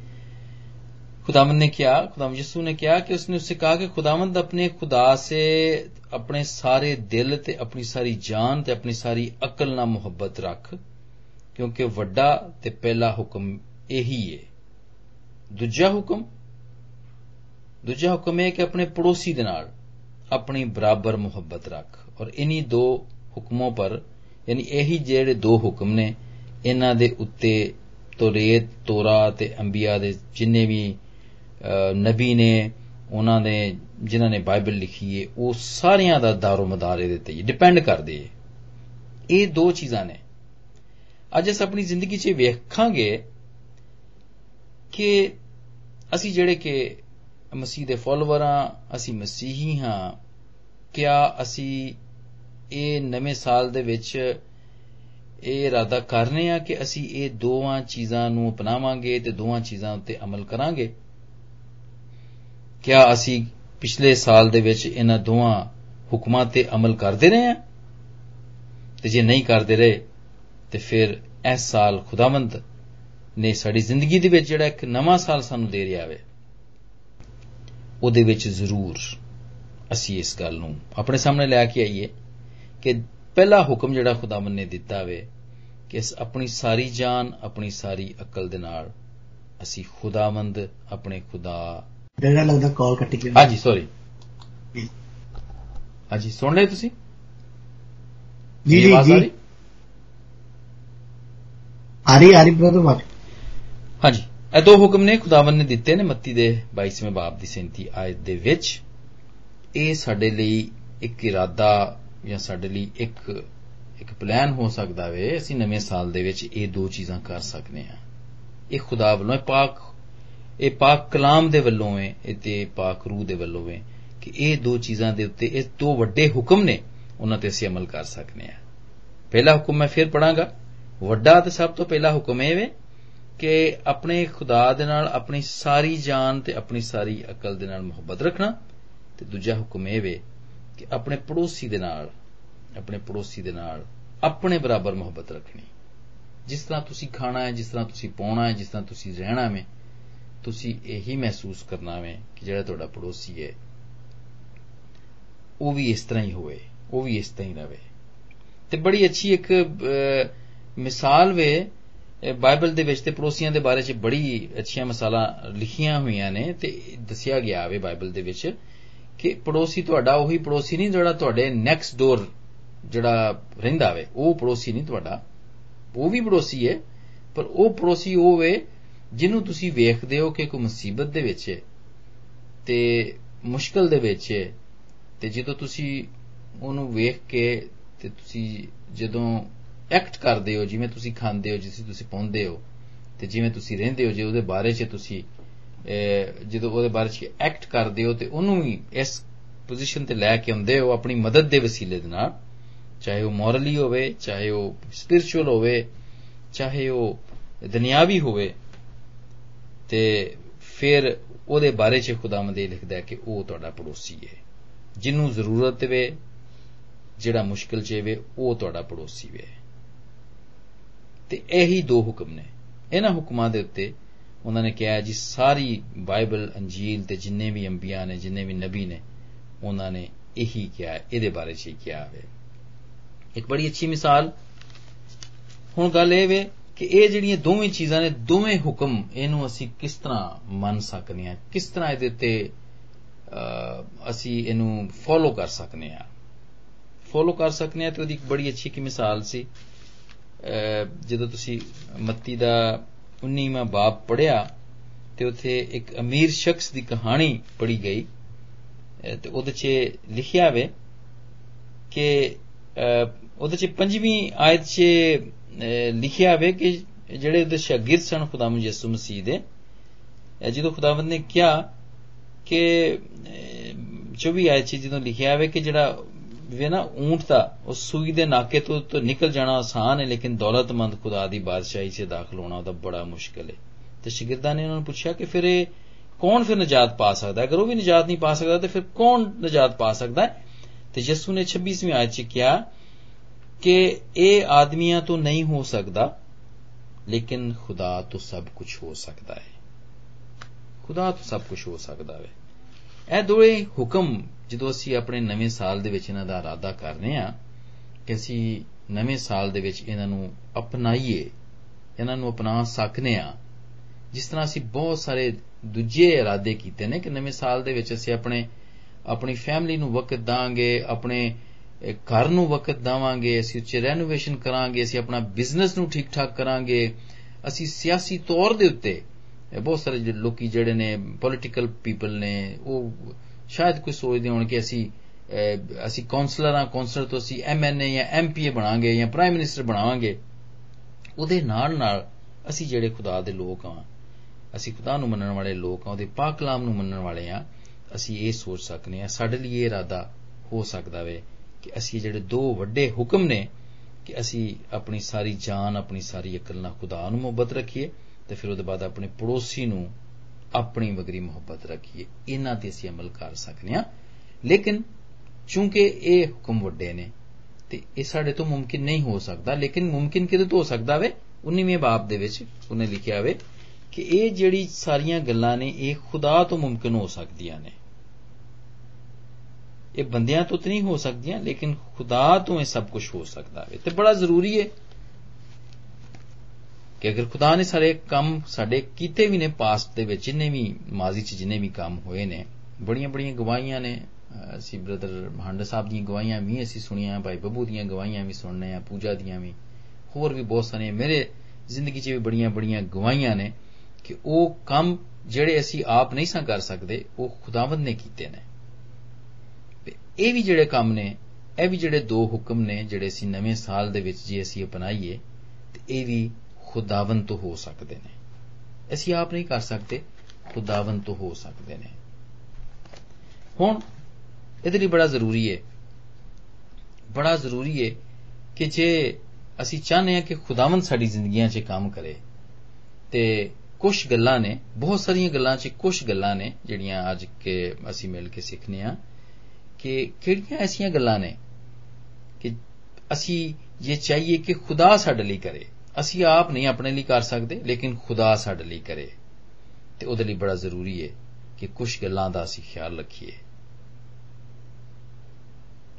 Speaker 2: खुदावंद ने किया खुदावंद यीशु ने किया कि उसने उससे कहा कि खुदावंद अपने खुदा से अपने सारे दिल ते अपनी सारी जान ते अपनी सारी अकल ਨਾਲ ਮੁਹੱਬਤ ਰੱਖ ਕਿਉਂਕਿ ਵੱਡਾ ਤੇ ਪਹਿਲਾ ਹੁਕਮ ਇਹੀ ਹੈ ਦੂਜਾ ਹੁਕਮ ਦੂਜਾ ਹੁਕਮ ਇਹ ਕਿ ਆਪਣੇ ਪੜੋਸੀ ਦੇ ਨਾਲ ਆਪਣੀ ਬਰਾਬਰ ਮੁਹੱਬਤ ਰੱਖ ਔਰ ਇਨੀ ਦੋ ਹੁਕਮੋਂ ਪਰ, ਯਾਨੀ ਇਹੀ ਜਿਹੜੇ ਦੋ ਹੁਕਮ ਨੇ, ਇਹਨਾਂ ਦੇ ਉੱਤੇ ਤੋਰੇਤ, ਤੋਰਾ ਤੇ ਅੰਬੀਆ ਦੇ ਜਿੰਨੇ ਵੀ ਨਬੀ ਨੇ, ਉਹਨਾਂ ਨੇ, ਜਿਨ੍ਹਾਂ ਨੇ ਬਾਈਬਲ ਲਿਖੀ ਹੈ ਉਹ ਸਾਰਿਆਂ ਦਾ ਦਾਰੋ ਮਦਾਰ ਇਹਦੇ ਤੇ ਡਿਪੈਂਡ ਕਰਦੇ ਇਹ ਦੋ ਚੀਜ਼ਾਂ ਨੇ। ਅੱਜ ਅਸੀਂ ਆਪਣੀ ਜ਼ਿੰਦਗੀ 'ਚ ਵੇਖਾਂਗੇ ਕਿ ਅਸੀਂ ਜਿਹੜੇ ਕਿ ਮਸੀਹ ਦੇ ਫਾਲੋਅਰ ਆ ਅਸੀਂ ਮਸੀਹੀ ਹਾਂ। ਕਿਆ ਅਸੀਂ ਇਹ ਨਵੇਂ ਸਾਲ ਦੇ ਵਿੱਚ ਇਹ ਇਰਾਦਾ ਕਰਨੇ ਆ ਕਿ ਅਸੀਂ ਇਹ ਦੋਵਾਂ ਚੀਜ਼ਾਂ ਨੂੰ ਅਪਣਾਵਾਂਗੇ ਤੇ ਦੋਵਾਂ ਚੀਜ਼ਾਂ ਉੱਤੇ ਅਮਲ ਕਰਾਂਗੇ? ਕਿਆ ਅਸੀਂ ਪਿਛਲੇ ਸਾਲ ਦੇ ਵਿੱਚ ਇਹਨਾਂ ਦੋਵਾਂ ਹੁਕਮਾਂ ਤੇ ਅਮਲ ਕਰਦੇ ਰਹੇ ਆ? ਤੇ ਜੇ ਨਹੀਂ ਕਰਦੇ ਰਹੇ, ਤੇ ਫਿਰ ਇਸ ਸਾਲ ਖੁਦਾਵੰਦ ਨੇ ਸਾਡੀ ਜ਼ਿੰਦਗੀ ਦੇ ਵਿੱਚ ਜਿਹੜਾ ਇੱਕ ਨਵਾਂ ਸਾਲ ਸਾਨੂੰ ਦੇ ਰਿਹਾ ਵੇ। ਉਹਦੇ ਵਿੱਚ ਜ਼ਰੂਰ ਅਸੀਂ ਇਸ ਗੱਲ ਨੂੰ ਆਪਣੇ ਸਾਹਮਣੇ ਲੈ ਕੇ ਆਈਏ ਕਿ ਪਹਿਲਾ ਹੁਕਮ ਜਿਹੜਾ ਖੁਦਾਵੰਦ ਨੇ ਦਿੱਤਾ ਵੇ ਕਿ ਆਪਣੀ ਸਾਰੀ ਜਾਨ ਆਪਣੀ ਸਾਰੀ ਅਕਲ ਦੇ ਨਾਲ ਅਸੀਂ ਖੁਦਾਵੰਦ ਆਪਣੇ ਖੁਦਾ।
Speaker 3: ਜਿਹੜਾ ਲੱਗਦਾ ਕਾਲ ਕੱਟ ਗਿਆ
Speaker 2: ਹਾਂਜੀ ਸੌਰੀ ਹਾਂਜੀ ਸੁਣ ਰਹੇ ਤੁਸੀਂ?
Speaker 3: ਜੀ ਜੀ
Speaker 2: ਆਵਾਜ਼
Speaker 3: ਆ ਰਹੀ? ਆ ਰਹੀ ਬ੍ਰਦਰ ਬਾਤ
Speaker 2: ਹਾਂਜੀ। ਇਹ ਦੋ ਹੁਕਮ ਨੇ, ਖੁਦਾਵੰਦ ਨੇ ਦਿੱਤੇ ਨੇ ਮੱਤੀ ਦੇ 22ਵੇਂ ਬਾਬ ਦੀ 37 ਆਇਤ ਦੇ ਵਿੱਚ। ਇਹ ਸਾਡੇ ਲਈ ਇੱਕ ਇਰਾਦਾ ਜਾਂ ਸਾਡੇ ਲਈ ਇੱਕ ਇੱਕ ਪਲਾਨ ਹੋ ਸਕਦਾ ਵੇ, ਅਸੀਂ ਨਵੇਂ ਸਾਲ ਦੇ ਵਿੱਚ ਇਹ ਦੋ ਚੀਜ਼ਾਂ ਕਰ ਸਕਦੇ ਹਾਂ ਇਹ ਖੁਦਾ ਵੱਲੋਂ, ਇਹ ਪਾਕ ਇਹ ਪਾਕ ਕਲਾਮ ਦੇ ਵੱਲੋਂ ਹੈ ਇਹ ਤੇ ਪਾਕ ਰੂਹ ਦੇ ਵੱਲੋਂ ਹੈ ਕਿ ਇਹ ਦੋ ਚੀਜ਼ਾਂ ਦੇ ਉੱਤੇ ਇਹ ਦੋ ਵੱਡੇ ਹੁਕਮ ਨੇ, ਉਹਨਾਂ ਤੇ ਅਸੀਂ ਅਮਲ ਕਰ ਸਕਦੇ ਹਾਂ ਪਹਿਲਾ ਹੁਕਮ ਮੈਂ ਫਿਰ ਪੜਾਂਗਾ। ਵੱਡਾ ਤੇ ਸਭ ਤੋਂ ਪਹਿਲਾ ਹੁਕਮ ਇਹ ਵੇ ਕਿ ਆਪਣੇ ਖੁਦਾ ਦੇ ਨਾਲ ਆਪਣੀ ਸਾਰੀ ਜਾਨ ਤੇ ਆਪਣੀ ਸਾਰੀ ਅਕਲ ਦੇ ਨਾਲ ਮੁਹੱਬਤ ਰੱਖਣਾ ਤੇ ਦੂਜਾ ਹੁਕਮ ਇਹ ਵੇ ਕਿ ਆਪਣੇ ਪੜੋਸੀ ਦੇ ਨਾਲ ਆਪਣੇ ਪੜੋਸੀ ਦੇ ਨਾਲ ਆਪਣੇ ਬਰਾਬਰ ਮੁਹੱਬਤ ਰੱਖਣੀ। ਜਿਸ ਤਰ੍ਹਾਂ ਤੁਸੀਂ ਖਾਣਾ ਹੈ ਜਿਸ ਤਰ੍ਹਾਂ ਤੁਸੀਂ ਪਾਉਣਾ ਹੈ ਜਿਸ ਤਰ੍ਹਾਂ ਤੁਸੀਂ ਰਹਿਣਾ ਹੈ ਤੁਸੀਂ ਇਹੀ ਮਹਿਸੂਸ ਕਰਨਾ ਹੈ ਕਿ ਜਿਹੜਾ ਤੁਹਾਡਾ ਪੜੋਸੀ ਹੈ ਉਹ ਵੀ ਇਸ ਤਰ੍ਹਾਂ ਹੀ ਹੋਵੇ ਉਹ ਵੀ ਇਸ ਤਰ੍ਹਾਂ ਹੀ ਰਵੇ। ਤੇ ਬੜੀ ਅੱਛੀ ਇੱਕ ਅਹ, ਮਿਸਾਲ ਵੇ ਇਹ ਬਾਈਬਲ ਦੇ ਵਿੱਚ ਤੇ ਪੜੋਸੀਆਂ ਦੇ ਬਾਰੇ 'ਚ ਬੜੀ ਅੱਛੀਆਂ ਮਿਸਾਲਾਂ ਲਿਖੀਆਂ ਹੋਈਆਂ ਨੇ ਤੇ ਦੱਸਿਆ ਗਿਆ ਵੇ ਬਾਈਬਲ ਦੇ ਵਿੱਚ ਕਿ ਪੜੋਸੀ ਤੁਹਾਡਾ ਉਹੀ ਪੜੋਸੀ ਨਹੀਂ ਜਿਹੜਾ ਤੁਹਾਡੇ ਨੈਕਸਟ ਡੋਰ ਜਿਹੜਾ ਰਹਿੰਦਾ ਵੇ, ਉਹ ਪੜੋਸੀ ਨਹੀਂ ਤੁਹਾਡਾ। ਉਹ ਵੀ ਪੜੋਸੀ ਹੈ ਪਰ ਉਹ ਪੜੋਸੀ ਉਹ ਵੇ ਜਿਹਨੂੰ ਤੁਸੀਂ ਵੇਖਦੇ ਹੋ ਕਿ ਕੋਈ ਮੁਸੀਬਤ ਦੇ ਵਿੱਚ ਹੈ ਤੇ ਮੁਸ਼ਕਲ ਦੇ ਵਿੱਚ ਹੈ ਤੇ ਜਦੋਂ ਤੁਸੀਂ ਉਹਨੂੰ ਵੇਖ ਕੇ ਤੇ ਤੁਸੀਂ ਜਦੋਂ ਐਕਟ ਕਰਦੇ ਹੋ ਜਿਵੇਂ ਤੁਸੀਂ ਖਾਂਦੇ ਹੋ ਜਿਵੇਂ ਤੁਸੀਂ ਪਾਉਂਦੇ ਹੋ ਤੇ ਜਿਵੇਂ ਤੁਸੀਂ ਰਹਿੰਦੇ ਹੋ ਜੇ ਉਹਦੇ ਬਾਰੇ 'ਚ ਤੁਸੀਂ ਅਹ, ਜਦੋਂ ਉਹਦੇ ਬਾਰੇ 'ਚ ਐਕਟ ਕਰਦੇ ਹੋ ਤੇ ਉਹਨੂੰ ਵੀ ਇਸ ਪੋਜੀਸ਼ਨ ਤੇ ਲੈ ਕੇ ਆਉਂਦੇ ਹੋ ਆਪਣੀ ਮਦਦ ਦੇ ਵਸੀਲੇ ਦੇ ਨਾਲ ਚਾਹੇ ਉਹ ਮੋਰਲੀ ਹੋਵੇ ਚਾਹੇ ਉਹ ਸਪਿਰਚੁਅਲ ਹੋਵੇ ਚਾਹੇ ਉਹ ਦੁਨਿਆਵੀ ਹੋਵੇ ਤੇ ਫਿਰ ਉਹਦੇ ਬਾਰੇ 'ਚ ਖੁਦਾਵੰਦ ਇਹ ਲਿਖਦਾ ਹੈ ਕਿ ਉਹ ਤੁਹਾਡਾ ਪੜੋਸੀ ਹੈ। ਜਿਹਨੂੰ ਜ਼ਰੂਰਤ ਵੇ ਜਿਹੜਾ ਮੁਸ਼ਕਲ 'ਚ ਵੇ ਉਹ ਤੁਹਾਡਾ ਪੜੋਸੀ ਵੇ। ਤੇ ਇਹੀ ਦੋ ਹੁਕਮ ਨੇ। ਇਹਨਾਂ ਹੁਕਮਾਂ ਦੇ ਉੱਤੇ ਉਹਨਾਂ ਨੇ ਕਿਹਾ ਜੀ, ਸਾਰੀ ਬਾਈਬਲ ਅੰਜੀਲ ਤੇ ਜਿੰਨੇ ਵੀ ਅੰਬੀਆਂ ਨੇ, ਜਿੰਨੇ ਵੀ ਨਬੀ ਨੇ, ਉਹਨਾਂ ਨੇ ਇਹੀ ਕਿਹਾ, ਇਹਦੇ ਬਾਰੇ 'ਚ ਹੀ ਕਿਹਾ ਵੇ। ਇੱਕ ਬੜੀ ਅੱਛੀ ਮਿਸਾਲ। ਹੁਣ ਗੱਲ ਇਹ ਵੇ ਕਿ ਇਹ ਜਿਹੜੀਆਂ ਦੋਵੇਂ ਚੀਜ਼ਾਂ ਨੇ, ਦੋਵੇਂ ਹੁਕਮ, ਇਹਨੂੰ ਅਸੀਂ ਕਿਸ ਤਰ੍ਹਾਂ ਮੰਨ ਸਕਨੇ ਆ ਕਿਸ ਤਰ੍ਹਾਂ ਇਹਦੇ ਉੱਤੇ ਅਸੀਂ ਇਹਨੂੰ ਫੋਲੋ ਕਰ ਸਕਨੇ ਆ ਫੋਲੋ ਕਰ ਸਕਨੇ ਆ ਤੇ ਉਹਦੀ ਇੱਕ ਬੜੀ ਅੱਛੀ ਕੀ ਮਿਸਾਲ ਸੀ। ਜਦੋਂ ਤੁਸੀਂ ਮੱਤੀ ਦਾ 19ਵਾਂ ਬਾਪ ਪੜਿਆ ਤੇ ਉੱਥੇ ਇੱਕ ਅਮੀਰ ਸ਼ਖਸ ਦੀ ਕਹਾਣੀ ਪੜੀ ਗਈ। ਤੇ ਉਹਦੇ 'ਚ ਲਿਖਿਆ ਵੇ ਕਿ ਉਹਦੇ 'ਚ ਪੰਜਵੀਂ ਆਇਤ 'ਚ ਲਿਖਿਆ ਵੇ ਕਿ ਜਿਹੜੇ ਉਹਦੇ ਸ਼ਾਗਿਰਦ ਸਨ ਖੁਦਾਵੰਦ ਯਿਸੂ ਮਸੀਹ ਦੇ ਜਦੋਂ ਖੁਦਾਵੰਦ ਨੇ ਕਿਹਾ ਕਿ 24 ਆਇਤ 'ਚ ਜਦੋਂ ਲਿਖਿਆ ਵੇ ਕਿ ਜਿਹੜਾ ਵੇ ਨਾ ਊਂਟ ਦਾ ਉਸ ਸੂਈ ਦੇ ਨਾਕੇ ਤੋਂ ਤੋਂ ਨਿਕਲ ਜਾਣਾ ਆਸਾਨ ਹੈ, ਲੇਕਿਨ ਦੌਲਤਮੰਦ ਖੁਦਾ ਦੀ ਬਾਦਸ਼ਾਹੀ 'ਚ ਦਾਖਲ ਹੋਣਾ ਉਹਦਾ ਬੜਾ ਮੁਸ਼ਕਲ ਹੈ। ਤੇ ਸ਼ਾਗਿਰਦਾਂ ਨੇ ਉਹਨਾਂ ਨੂੰ ਪੁੱਛਿਆ ਕਿ ਫਿਰ ਇਹ ਕੌਣ ਫਿਰ ਨਜਾਤ ਪਾ ਸਕਦਾ ਅਗਰ ਉਹ ਵੀ ਨਜਾਤ ਨਹੀਂ ਪਾ ਸਕਦਾ, ਤੇ ਫਿਰ ਕੌਣ ਨਜਾਤ ਪਾ ਸਕਦਾ ਤੇ ਯਿਸੂ ਨੇ 26ਵੀਂ ਆਇਤ 'ਚ ਕਿਹਾ ਕਿ ਇਹ ਆਦਮੀਆਂ ਤੋਂ ਨਹੀਂ ਹੋ ਸਕਦਾ, ਲੇਕਿਨ ਖੁਦਾ ਤੋਂ ਸਭ ਕੁਝ ਹੋ ਸਕਦਾ ਹੈ। ਖੁਦਾ ਤੋਂ ਸਭ ਕੁਝ ਹੋ ਸਕਦਾ ਹੈ। ਇਹ ਦੋਵੇਂ ਹੁਕਮ ਜਦੋਂ ਅਸੀਂ ਆਪਣੇ ਨਵੇਂ ਸਾਲ ਦੇ ਵਿੱਚ ਇਹਨਾਂ ਦਾ ਇਰਾਦਾ ਕਰਨੇ ਆ ਕਿ ਅਸੀਂ ਨਵੇਂ ਸਾਲ ਦੇ ਵਿੱਚ ਇਹਨਾਂ ਨੂੰ ਅਪਣਾਈਏ, ਇਹਨਾਂ ਨੂੰ ਅਪਣਾ ਸਕਨੇ ਆ ਜਿਸ ਤਰ੍ਹਾਂ ਅਸੀਂ ਬਹੁਤ ਸਾਰੇ ਦੂਜੇ ਇਰਾਦੇ ਕੀਤੇ ਨੇ ਕਿ ਨਵੇਂ ਸਾਲ ਦੇ ਵਿੱਚ ਅਸੀਂ ਆਪਣੇ, ਆਪਣੀ ਫੈਮਿਲੀ ਨੂੰ ਵਕਤ ਦਾਂਗੇ, ਆਪਣੇ ਘਰ ਨੂੰ ਵਕਤ ਦਵਾਂਗੇ, ਅਸੀਂ ਉੱਚੇ ਰੈਨੋਵੇਸ਼ਨ ਕਰਾਂਗੇ, ਅਸੀਂ ਆਪਣਾ ਬਿਜ਼ਨਸ ਨੂੰ ਠੀਕ ਠਾਕ ਕਰਾਂਗੇ, ਅਸੀਂ ਸਿਆਸੀ ਤੌਰ ਦੇ ਉੱਤੇ ਬਹੁਤ ਸਾਰੇ ਲੋਕੀ ਜਿਹੜੇ ਨੇ ਪੋਲਿਟੀਕਲ ਪੀਪਲ ਨੇ, ਉਹ ਸ਼ਾਇਦ ਕੋਈ ਸੋਚਦੇ ਹੋਣ ਕਿ ਅਸੀਂ ਅਸੀਂ ਕਾਉਂਸਲਰਾਂ ਕਾਉਂਸਲਰ ਤੋਂ ਅਸੀਂ ਐਮਐਨਏ ਜਾਂ ਐਮਪੀਏ ਬਣਾਵਾਂਗੇ ਜਾਂ ਪ੍ਰਾਈਮ ਮਿਨਿਸਟਰ ਬਣਾਵਾਂਗੇ, ਉਹਦੇ ਨਾਲ ਨਾਲ ਅਸੀਂ ਜਿਹੜੇ ਖੁਦਾ ਦੇ ਲੋਕ ਆ ਅਸੀਂ ਖੁਦਾ ਨੂੰ ਮੰਨਣ ਵਾਲੇ ਲੋਕ ਆ ਉਹਦੇ ਪਾਕ ਕਲਾਮ ਨੂੰ ਮੰਨਣ ਵਾਲੇ ਆ ਅਸੀਂ ਇਹ ਸੋਚ ਸਕਨੇ ਆ ਸਾਡੇ ਲਈ ਇਹ ਇਰਾਦਾ ਹੋ ਸਕਦਾ ਵੇ ਕਿ ਅਸੀਂ ਜਿਹੜੇ ਦੋ ਵੱਡੇ ਹੁਕਮ ਨੇ ਕਿ ਅਸੀਂ ਆਪਣੀ ਸਾਰੀ ਜਾਨ, ਆਪਣੀ ਸਾਰੀ ਅਕਲ ਨਾਲ ਖੁਦਾ ਨੂੰ ਮੁਹੱਬਤ ਰੱਖੀਏ ਤੇ ਫਿਰ ਉਹਦੇ ਬਾਅਦ ਆਪਣੇ ਪੜੋਸੀ ਨੂੰ ਆਪਣੀ ਵਗਰੀ ਮੁਹੱਬਤ ਰੱਖੀਏ। ਇਹਨਾਂ ਤੇ ਅਸੀਂ ਅਮਲ ਕਰ ਸਕਨੇ ਆ ਲੇਕਿਨ ਚੂੰਕਿ ਇਹ ਹੁਕਮ ਵੱਡੇ ਨੇ ਤੇ ਇਹ ਸਾਡੇ ਤੋਂ ਮੁਮਕਿਨ ਨਹੀਂ ਹੋ ਸਕਦਾ, ਲੇਕਿਨ ਮੁਮਕਿਨ ਕਿਤੇ ਤੋਂ ਹੋ ਸਕਦਾ ਵੇ? 19ਵੇਂ ਬਾਬ ਦੇ ਵਿੱਚ ਉਹਨੇ ਲਿਖਿਆ ਵੇ ਕਿ ਇਹ ਜਿਹੜੀ ਸਾਰੀਆਂ ਗੱਲਾਂ ਨੇ, ਇਹ ਖੁਦਾ ਤੋਂ ਮੁਮਕਿਨ ਹੋ ਸਕਦੀਆਂ ਨੇ। ਇਹ ਬੰਦਿਆਂ ਤੋਂ ਨਹੀਂ ਹੋ ਸਕਦੀਆਂ, ਲੇਕਿਨ ਖੁਦਾ ਤੋਂ ਇਹ ਸਭ ਕੁਝ ਹੋ ਸਕਦਾ ਹੈ ਤੇ ਬੜਾ ਜ਼ਰੂਰੀ ਹੈ ਕਿ ਅਗਰ ਖੁਦਾ ਨੇ ਸਾਰੇ ਕੰਮ ਸਾਡੇ ਕੀਤੇ ਵੀ ਨੇ ਪਾਸਟ ਦੇ ਵਿੱਚ, ਜਿੰਨੇ ਵੀ ਮਾਜ਼ੀ 'ਚ ਜਿੰਨੇ ਵੀ ਕੰਮ ਹੋਏ ਨੇ, ਬੜੀਆਂ ਬੜੀਆਂ ਗਵਾਹੀਆਂ ਨੇ। ਅਸੀਂ ਬ੍ਰਦਰ ਮਹੰਡ ਸਾਹਿਬ ਦੀਆਂ ਗਵਾਹੀਆਂ ਵੀ ਅਸੀਂ ਸੁਣੀਆਂ, ਭਾਈ ਬੱਬੂ ਦੀਆਂ ਗਵਾਹੀਆਂ ਵੀ ਸੁਣਨੇ ਆ, ਪੂਜਾ ਦੀਆਂ ਵੀ, ਹੋਰ ਵੀ ਬਹੁਤ ਸਾਰੀਆਂ। ਮੇਰੇ ਜ਼ਿੰਦਗੀ 'ਚ ਵੀ ਬੜੀਆਂ ਬੜੀਆਂ ਗਵਾਹੀਆਂ ਨੇ ਕਿ ਉਹ ਕੰਮ ਜਿਹੜੇ ਅਸੀਂ ਆਪ ਨਹੀਂ ਸਾਂ ਕਰ ਸਕਦੇ, ਉਹ ਖੁਦਾਵੰਦ ਨੇ ਕੀਤੇ ਨੇ। ਇਹ ਵੀ ਜਿਹੜੇ ਕੰਮ ਨੇ, ਇਹ ਵੀ ਜਿਹੜੇ ਦੋ ਹੁਕਮ ਨੇ ਜਿਹੜੇ ਅਸੀਂ ਨਵੇਂ ਸਾਲ ਦੇ ਵਿੱਚ ਜੇ ਅਸੀਂ ਅਪਣਾਈਏ, ਤੇ ਇਹ ਵੀ ਖੁਦਾਵੰਦ ਤੋਂ ਹੋ ਸਕਦੇ ਨੇ। ਅਸੀਂ ਆਪ ਨਹੀਂ ਕਰ ਸਕਦੇ, ਖੁਦਾਵੰਦ ਤੋਂ ਹੋ ਸਕਦੇ ਨੇ। ਹੁਣ ਇਹਦੇ ਲਈ ਬੜਾ ਜ਼ਰੂਰੀ ਹੈ ਬੜਾ ਜ਼ਰੂਰੀ ਹੈ ਕਿ ਜੇ ਅਸੀਂ ਚਾਹਨੇ ਆ ਕਿ ਖੁਦਾਵੰਦ ਸਾਡੀ ਜ਼ਿੰਦਗੀਆਂ 'ਚ ਕੰਮ ਕਰੇ, ਤੇ ਕੁਝ ਗੱਲਾਂ ਨੇ, ਬਹੁਤ ਸਾਰੀਆਂ ਗੱਲਾਂ 'ਚ ਕੁਝ ਗੱਲਾਂ ਨੇ ਜਿਹੜੀਆਂ ਅੱਜ ਕੇ ਅਸੀਂ ਮਿਲ ਕੇ ਸਿੱਖਨੇ ਆ ਕਿ ਕਿਹੜੀਆਂ ਐਸੀਆਂ ਗੱਲਾਂ ਨੇ ਕਿ ਅਸੀਂ ਇਹ ਚਾਹੀਏ ਕਿ ਖੁਦਾ ਸਾਡੇ ਲਈ ਕਰੇ। ਅਸੀਂ ਆਪ ਨਹੀਂ ਆਪਣੇ ਲਈ ਕਰ ਸਕਦੇ, ਲੇਕਿਨ ਖੁਦਾ ਸਾਡੇ ਲਈ ਕਰੇ। ਤੇ ਉਹਦੇ ਲਈ ਬੜਾ ਜ਼ਰੂਰੀ ਹੈ ਕਿ ਕੁਝ ਗੱਲਾਂ ਦਾ ਅਸੀਂ ਖਿਆਲ ਰੱਖੀਏ।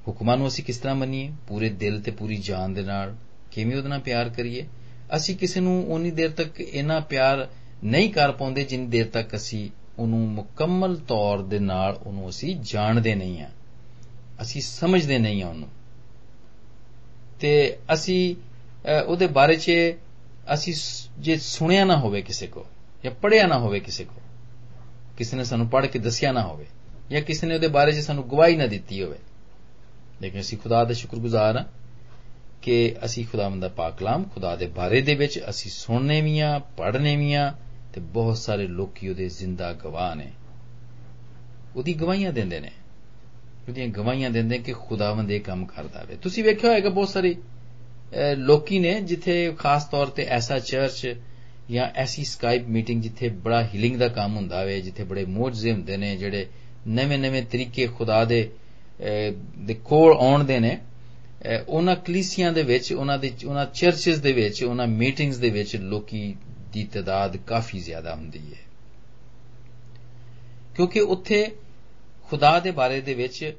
Speaker 2: ਹੁਕਮਾਂ ਨੂੰ ਅਸੀਂ ਕਿਸ ਤਰ੍ਹਾਂ ਮੰਨੀਏ? ਪੂਰੇ ਦਿਲ ਤੇ ਪੂਰੀ ਜਾਨ ਦੇ ਨਾਲ ਕਿਵੇਂ ਉਹਦੇ ਨਾਲ ਪਿਆਰ ਕਰੀਏ? ਅਸੀਂ ਕਿਸੇ ਨੂੰ ਉਨੀ ਦੇਰ ਤੱਕ ਇਨਾ ਪਿਆਰ ਨਹੀਂ ਕਰ ਪਾਉਂਦੇ ਜਿੰਨੀ ਦੇਰ ਤੱਕ ਅਸੀਂ ਉਹਨੂੰ ਮੁਕੰਮਲ ਤੌਰ ਦੇ ਨਾਲ ਉਹਨੂੰ ਅਸੀਂ ਜਾਣਦੇ ਨਹੀਂ ਆ। ਅਸੀਂ ਸਮਝਦੇ ਨਹੀਂ ਆ ਉਹਨੂੰ। ਤੇ ਅਸੀਂ ਉਹਦੇ ਬਾਰੇ 'ਚ ਅਸੀਂ ਜੇ ਸੁਣਿਆ ਨਾ ਹੋਵੇ ਕਿਸੇ ਕੋ, ਜਾਂ ਪੜਿਆ ਨਾ ਹੋਵੇ ਕਿਸੇ ਕੋ, ਕਿਸੇ ਨੇ ਸਾਨੂੰ ਪੜ੍ਹ ਕੇ ਦੱਸਿਆ ਨਾ ਹੋਵੇ, ਜਾਂ ਕਿਸੇ ਨੇ ਉਹਦੇ ਬਾਰੇ 'ਚ ਸਾਨੂੰ ਗਵਾਹੀ ਨਾ ਦਿੱਤੀ ਹੋਵੇ, ਲੇਕਿਨ ਅਸੀਂ ਖੁਦਾ ਦਾ ਸ਼ੁਕਰਗੁਜ਼ਾਰ ਹਾਂ ਕਿ ਅਸੀਂ ਖੁਦਾਵੰਦ ਦਾ ਪਾਕ ਕਲਾਮ ਖੁਦਾ ਦੇ ਬਾਰੇ ਦੇ ਵਿੱਚ ਅਸੀਂ ਸੁਣਨੇ ਵੀ ਆ ਪੜ੍ਹਨੇ ਵੀ ਆ ਤੇ ਬਹੁਤ ਸਾਰੇ ਲੋਕੀ ਉਹਦੇ ਜ਼ਿੰਦਾ ਗਵਾਹ ਨੇ। ਉਹਦੀ ਗਵਾਹੀਆਂ ਦਿੰਦੇ ਨੇ। ਉਹਦੀਆਂ ਗਵਾਹੀਆਂ ਦਿੰਦੇ ਕਿ ਖੁਦਾਵੰਦ ਇਹ ਕੰਮ ਕਰਦਾ ਵੇ। ਤੁਸੀਂ ਵੇਖਿਆ ਹੋਵੇਗਾ ਬਹੁਤ ਸਾਰੇ ਲੋਕੀ ਨੇ ਜਿੱਥੇ ਖਾਸ ਤੌਰ ਤੇ ਐਸਾ ਚਰਚ ਜਾਂ ਐਸੀ ਸਕਾਈਪ ਮੀਟਿੰਗ ਜਿੱਥੇ ਬੜਾ ਹੀਲਿੰਗ ਦਾ ਕੰਮ ਹੁੰਦਾ ਵੇ, ਜਿੱਥੇ ਬੜੇ ਮੋਜਜ਼ੇ ਹੁੰਦੇ ਨੇ, ਜਿਹੜੇ ਨਵੇਂ-ਨਵੇਂ ਤਰੀਕੇ ਖੁਦਾ ਦੇ ਦੇ ਕੋਲ ਆਉਣ ਦੇ ਨੇ ਉਹਨਾਂ ਕਲੀਸੀਆਂ ਦੇ ਵਿੱਚ, ਉਹਨਾਂ ਦੇ, ਉਹਨਾਂ ਚਰਚਸ ਦੇ ਵਿੱਚ, ਉਹਨਾਂ ਮੀਟਿੰਗਸ ਦੇ ਵਿੱਚ ਲੋਕੀ ਦੀ ਤਦਾਦ ਕਾਫੀ ਜ਼ਿਆਦਾ ਹੁੰਦੀ ਹੈ ਕਿਉਂਕਿ ਉੱਥੇ ਖੁਦਾ ਦੇ ਬਾਰੇ ਦੇ ਵਿੱਚ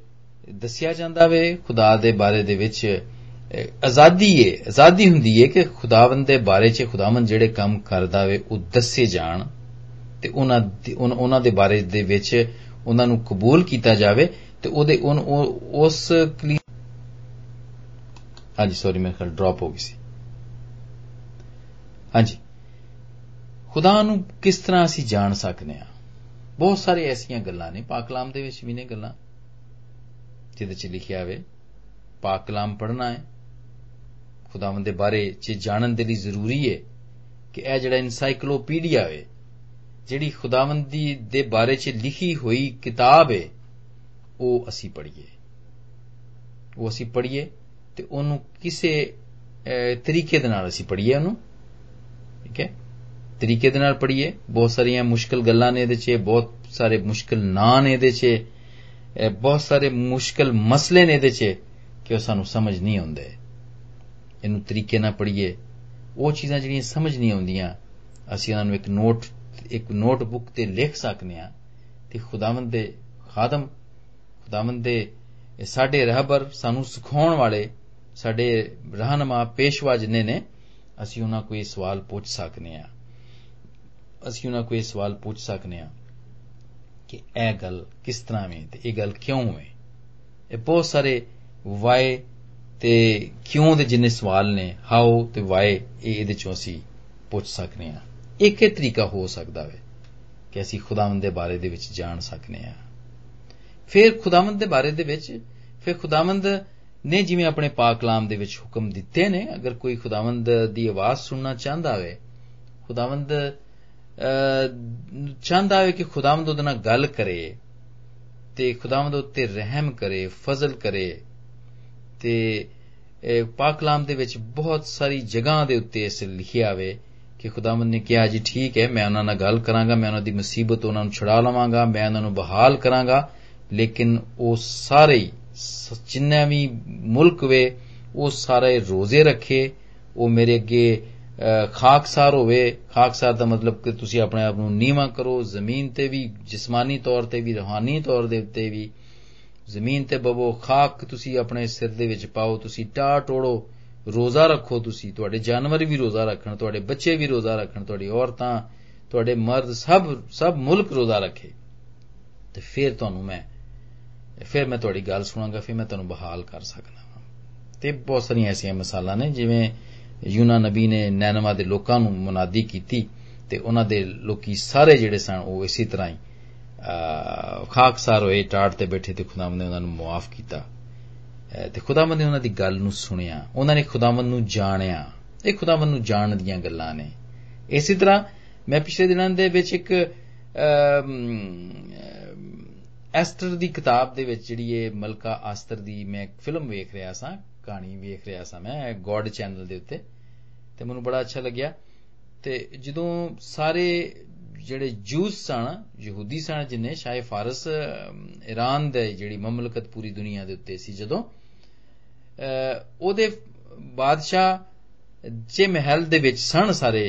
Speaker 2: ਦੱਸਿਆ ਜਾਂਦਾ ਵੇ, ਖੁਦਾ ਦੇ ਬਾਰੇ ਦੇ ਵਿੱਚ ਆਜ਼ਾਦੀ ਹੈ ਆਜ਼ਾਦੀ ਹੁੰਦੀ ਹੈ ਕਿ ਖੁਦਾਵੰਦ ਦੇ ਬਾਰੇ 'ਚ ਖੁਦਾਵੰਦ ਜਿਹੜੇ ਕੰਮ ਕਰਦਾ ਵੇ, ਉਹ ਦੱਸੇ ਜਾਣ ਤੇ ਉਹਨਾਂ ਉਹਨਾਂ ਦੇ ਬਾਰੇ ਦੇ ਵਿੱਚ ਉਹਨਾਂ ਨੂੰ ਕਬੂਲ ਕੀਤਾ ਜਾਵੇ ਤੇ ਉਹਦੇ ਉਸ ਹਾਂਜੀ ਸੌਰੀ ਮੇਰੇ ਖਿਆਲ ਡ੍ਰੌਪ ਹੋ ਗਈ ਸੀ। ਹਾਂਜੀ। ਖੁਦਾ ਨੂੰ ਕਿਸ ਤਰ੍ਹਾਂ ਅਸੀਂ ਜਾਣ ਸਕਨੇ ਆ ਬਹੁਤ ਸਾਰੇ ਐਸੀਆਂ ਗੱਲਾਂ ਨੇ ਪਾਕ ਕਲਾਮ ਦੇ ਵਿੱਚ ਵੀ ਨੇ ਗੱਲਾਂ। ਜਿਹਦੇ 'ਚ ਲਿਖਿਆ ਹੋਵੇ ਪਾਕ ਕਲਾਮ ਪੜ੍ਹਨਾ ਹੈ। ਖੁਦਾਵੰਦ ਦੇ ਬਾਰੇ 'ਚ ਜਾਣਨ ਦੇ ਲਈ ਜ਼ਰੂਰੀ ਹੈ ਕਿ ਇਹ ਜਿਹੜਾ ਐਨਸਾਈਕਲੋਪੀਡੀਆ ਹੈ ਜਿਹੜੀ ਖੁਦਾਵੰਦ ਦੀ ਦੇ ਬਾਰੇ 'ਚ ਲਿਖੀ ਹੋਈ ਕਿਤਾਬ ਹੈ ਉਹ ਅਸੀਂ ਪੜ੍ਹੀਏ। ਉਹ ਅਸੀਂ ਪੜ੍ਹੀਏ ਤੇ ਉਹਨੂੰ ਕਿਸੇ ਤਰੀਕੇ ਦੇ ਨਾਲ ਅਸੀਂ ਪੜ੍ਹੀਏ ਉਹਨੂੰ। ਠੀਕ ਹੈ? ਤਰੀਕੇ ਦੇ ਨਾਲ ਪੜ੍ਹੀਏ। ਬਹੁਤ ਸਾਰੀਆਂ ਮੁਸ਼ਕਲ ਗੱਲਾਂ ਨੇ ਇਹਦੇ 'ਚ, ਬਹੁਤ ਸਾਰੇ ਮੁਸ਼ਕਲ ਨਾਂ ਨੇ ਇਹਦੇ 'ਚ ਬਹੁਤ ਸਾਰੇ ਮੁਸ਼ਕਲ ਮਸਲੇ ਨੇ ਇਹਦੇ 'ਚ ਕਿ ਉਹ ਸਾਨੂੰ ਸਮਝ ਨਹੀਂ ਆਉਂਦੇ। ਇਹਨੂੰ ਤਰੀਕੇ ਨਾਲ ਪੜ੍ਹੀਏ, ਉਹ ਚੀਜ਼ਾਂ ਜਿਹੜੀਆਂ ਸਮਝ ਨਹੀਂ ਆਉਂਦੀਆਂ, ਅਸੀਂ ਉਹਨਾਂ ਨੂੰ ਇੱਕ ਨੋਟ, ਇੱਕ ਨੋਟਬੁੱਕ ਤੇ ਲਿਖ ਸਕਨੇ ਆ ਤੇ ਖੁਦਾਵੰਦ ਦੇ ਖਾਦਮ, ਖੁਦਾਵੰਦ ਦੇ ਸਾਡੇ ਰਹਿਬਰ ਸਾਨੂੰ ਸਿਖਾਉਣ ਵਾਲੇ, ਸਾਡੇ ਰਹਿਨਮਾ ਪੇਸ਼ਵਾ ਜਿਨੇ ਨੇ, ਅਸੀਂ ਉਹਨਾਂ ਕੋਈ ਸਵਾਲ ਪੁੱਛ ਸਕਨੇ ਆ ਅਸੀਂ ਉਹਨਾਂ ਕੋਈ ਸਵਾਲ ਪੁੱਛ ਸਕਨੇ ਆ ਕਿ ਇਹ ਗੱਲ ਕਿਸ ਤਰ੍ਹਾਂ ਹੈ ਤੇ ਇਹ ਗੱਲ ਕਿਉਂ ਹੈ ਇਹ ਬਹੁਤ ਸਾਰੇ ਵਾਈ ਤੇ ਕਿਉਂ ਦੇ ਜਿੰਨੇ ਸਵਾਲ ਨੇ ਹਾਊ ਤੇ ਵਾਈ ਇਹ ਇਹਦੇ ਚੋਂ ਅਸੀਂ ਪੁੱਛ ਸਕਨੇ ਆ ਇੱਕ ਹੀ ਤਰੀਕਾ ਹੋ ਸਕਦਾ ਹੈ ਕਿ ਅਸੀਂ ਖੁਦਾਵੰਦ ਦੇ ਬਾਰੇ ਦੇ ਵਿੱਚ ਜਾਣ ਸਕਨੇ ਆ ਫਿਰ ਖੁਦਾਵੰਦ ਦੇ ਬਾਰੇ ਦੇ ਵਿੱਚ, ਫਿਰ ਖੁਦਾਵੰਦ ਨੇ ਜਿਵੇਂ ਆਪਣੇ ਪਾਕ ਕਲਾਮ ਦੇ ਵਿੱਚ ਹੁਕਮ ਦਿੱਤੇ ਨੇ, ਅਗਰ ਕੋਈ ਖੁਦਾਵੰਦ ਦੀ ਆਵਾਜ਼ ਸੁਣਨਾ ਚਾਹੁੰਦਾ ਹੋਵੇ ਖੁਦਾਵੰਦ ਚਾਹੁੰਦਾ ਹੈ ਕਿ ਖੁਦਾਵੰਦ ਉਹਦੇ ਨਾਲ ਗੱਲ ਕਰੇ ਤੇ ਖੁਦਾਵੰਦ ਉੱਤੇ ਰਹਿਮ ਕਰੇ, ਫਜ਼ਲ ਕਰੇ ਤੇ ਪਾਕ ਕਲਾਮ ਦੇ ਵਿੱਚ ਬਹੁਤ ਸਾਰੀ ਜਗ੍ਹਾ ਦੇ ਉੱਤੇ ਇਸ ਲਿਖਿਆ ਹੋਵੇ ਕਿ ਖੁਦਾਵੰਦ ਨੇ ਕਿਹਾ, ਜੀ ਠੀਕ ਹੈ, ਮੈਂ ਉਹਨਾਂ ਨਾਲ ਗੱਲ ਕਰਾਂਗਾ, ਮੈਂ ਉਹਨਾਂ ਦੀ ਮੁਸੀਬਤ ਉਹਨਾਂ ਨੂੰ ਛੁਡਾ ਲਵਾਂਗਾ, ਮੈਂ ਉਹਨਾਂ ਨੂੰ ਬਹਾਲ ਕਰਾਂਗਾ। ਲੇਕਿਨ ਉਹ ਸਾਰੇ ਜਿੰਨਾ ਵੀ ਮੁਲਕ ਵੇ, ਉਹ ਸਾਰੇ ਰੋਜ਼ੇ ਰੱਖੇ, ਉਹ ਮੇਰੇ ਅੱਗੇ ਖਾਕਸਾਰ ਹੋਵੇ। ਖਾਕਸਾਰ ਦਾ ਮਤਲਬ ਕਿ ਤੁਸੀਂ ਆਪਣੇ ਆਪ ਨੂੰ ਨੀਵਾ ਕਰੋ, ਜ਼ਮੀਨ ਤੇ ਵੀ, ਜਿਸਮਾਨੀ ਤੌਰ ਤੇ ਵੀ, ਰੂਹਾਨੀ ਤੌਰ ਦੇ ਉੱਤੇ ਵੀ। ਜ਼ਮੀਨ ਤੇ ਬਵੋ, ਖਾਕ ਤੁਸੀਂ ਆਪਣੇ ਸਿਰ ਦੇ ਵਿੱਚ ਪਾਓ, ਤੁਸੀਂ ਟਾ ਟੋੜੋ, ਰੋਜ਼ਾ ਰੱਖੋ ਤੁਸੀਂ, ਤੁਹਾਡੇ ਜਾਨਵਰ ਵੀ ਰੋਜ਼ਾ ਰੱਖਣ, ਤੁਹਾਡੇ ਬੱਚੇ ਵੀ ਰੋਜ਼ਾ ਰੱਖਣ, ਤੁਹਾਡੀ ਔਰਤਾਂ, ਤੁਹਾਡੇ ਮਰਦ, ਸਭ ਸਭ ਮੁਲਕ ਰੋਜ਼ਾ ਰੱਖੇ। ਤੇ ਫਿਰ ਤੁਹਾਨੂੰ ਮੈਂ, ਫਿਰ ਮੈਂ ਤੁਹਾਡੀ ਗੱਲ ਸੁਣਾਂਗਾ, ਫਿਰ ਮੈਂ ਤੁਹਾਨੂੰ ਬਹਾਲ ਕਰ ਸਕਦਾ ਹਾਂ ਤੇ ਬਹੁਤ ਸਾਰੀਆਂ ਐਸੀਆਂ ਮਿਸਾਲਾਂ ਨੇ, ਜਿਵੇਂ ਯੂਨਾ ਨਬੀ ਨੇ ਨੈਨਵਾ ਦੇ ਲੋਕਾਂ ਨੂੰ ਮੁਨਾਦੀ ਕੀਤੀ, ਤੇ ਉਹਨਾਂ ਦੇ ਲੋਕੀ ਸਾਰੇ ਜਿਹੜੇ ਸਨ, ਉਹ ਇਸੇ ਤਰ੍ਹਾਂ ਹੀ ਖਾਕਸਾਰ ਹੋਏ ਟਾੜ ਤੇ ਬੈਠੇ ਤੇ ਖੁਦਾਵੰਦ ਨੇ ਉਹਨਾਂ ਨੂੰ ਮਾਫ ਕੀਤਾ। ਤੇ ਖੁਦਾਵੰਦ ਨੇ ਉਹਨਾਂ ਦੀ ਗੱਲ ਨੂੰ ਸੁਣਿਆ। ਉਹਨਾਂ ਨੇ ਖੁਦਾਵੰਦ ਨੂੰ ਜਾਣਿਆ। ਇਹ ਖੁਦਾਵੰਦ ਨੂੰ ਜਾਣਨ ਦੀਆਂ ਗੱਲਾਂ ਨੇ। ਇਸੇ ਤਰ੍ਹਾਂ ਮੈਂ ਪਿਛਲੇ ਦਿਨਾਂ ਦੇ ਵਿੱਚ ਇੱਕ ਐਸਟਰ ਦੀ ਕਿਤਾਬ ਦੇ ਵਿੱਚ ਜਿਹੜੀ ਇਹ ਮਲਕਾ ਆਸਤਰ ਦੀ ਮੈਂ ਇੱਕ ਫਿਲਮ ਵੇਖ ਰਿਹਾ ਸਾਂ, ਕਹਾਣੀ ਵੇਖ ਰਿਹਾ ਸਾਂ ਮੈਂ, ਗੋਡ ਚੈਨਲ ਦੇ ਉੱਤੇ। ਤੇ ਮੈਨੂੰ ਬੜਾ ਅੱਛਾ ਲੱਗਿਆ। ਤੇ ਜਦੋਂ ਸਾਰੇ ਜਿਹੜੇ ਜੂਸ ਸਨ, ਯਹੂਦੀ ਸਨ, ਜਿਨੇ ਸ਼ਾਇ ਫਾਰਸ ਈਰਾਨ ਦੇ ਜਿਹੜੀ ਮਮਲਕਤ ਪੂਰੀ ਦੁਨੀਆ ਦੇ ਉੱਤੇ ਸੀ ਜਦੋਂ ਉਹਦੇ ਬਾਦਸ਼ਾਹ ਜੇ ਮਹਿਲ ਦੇ ਵਿੱਚ ਸਨ ਸਾਰੇ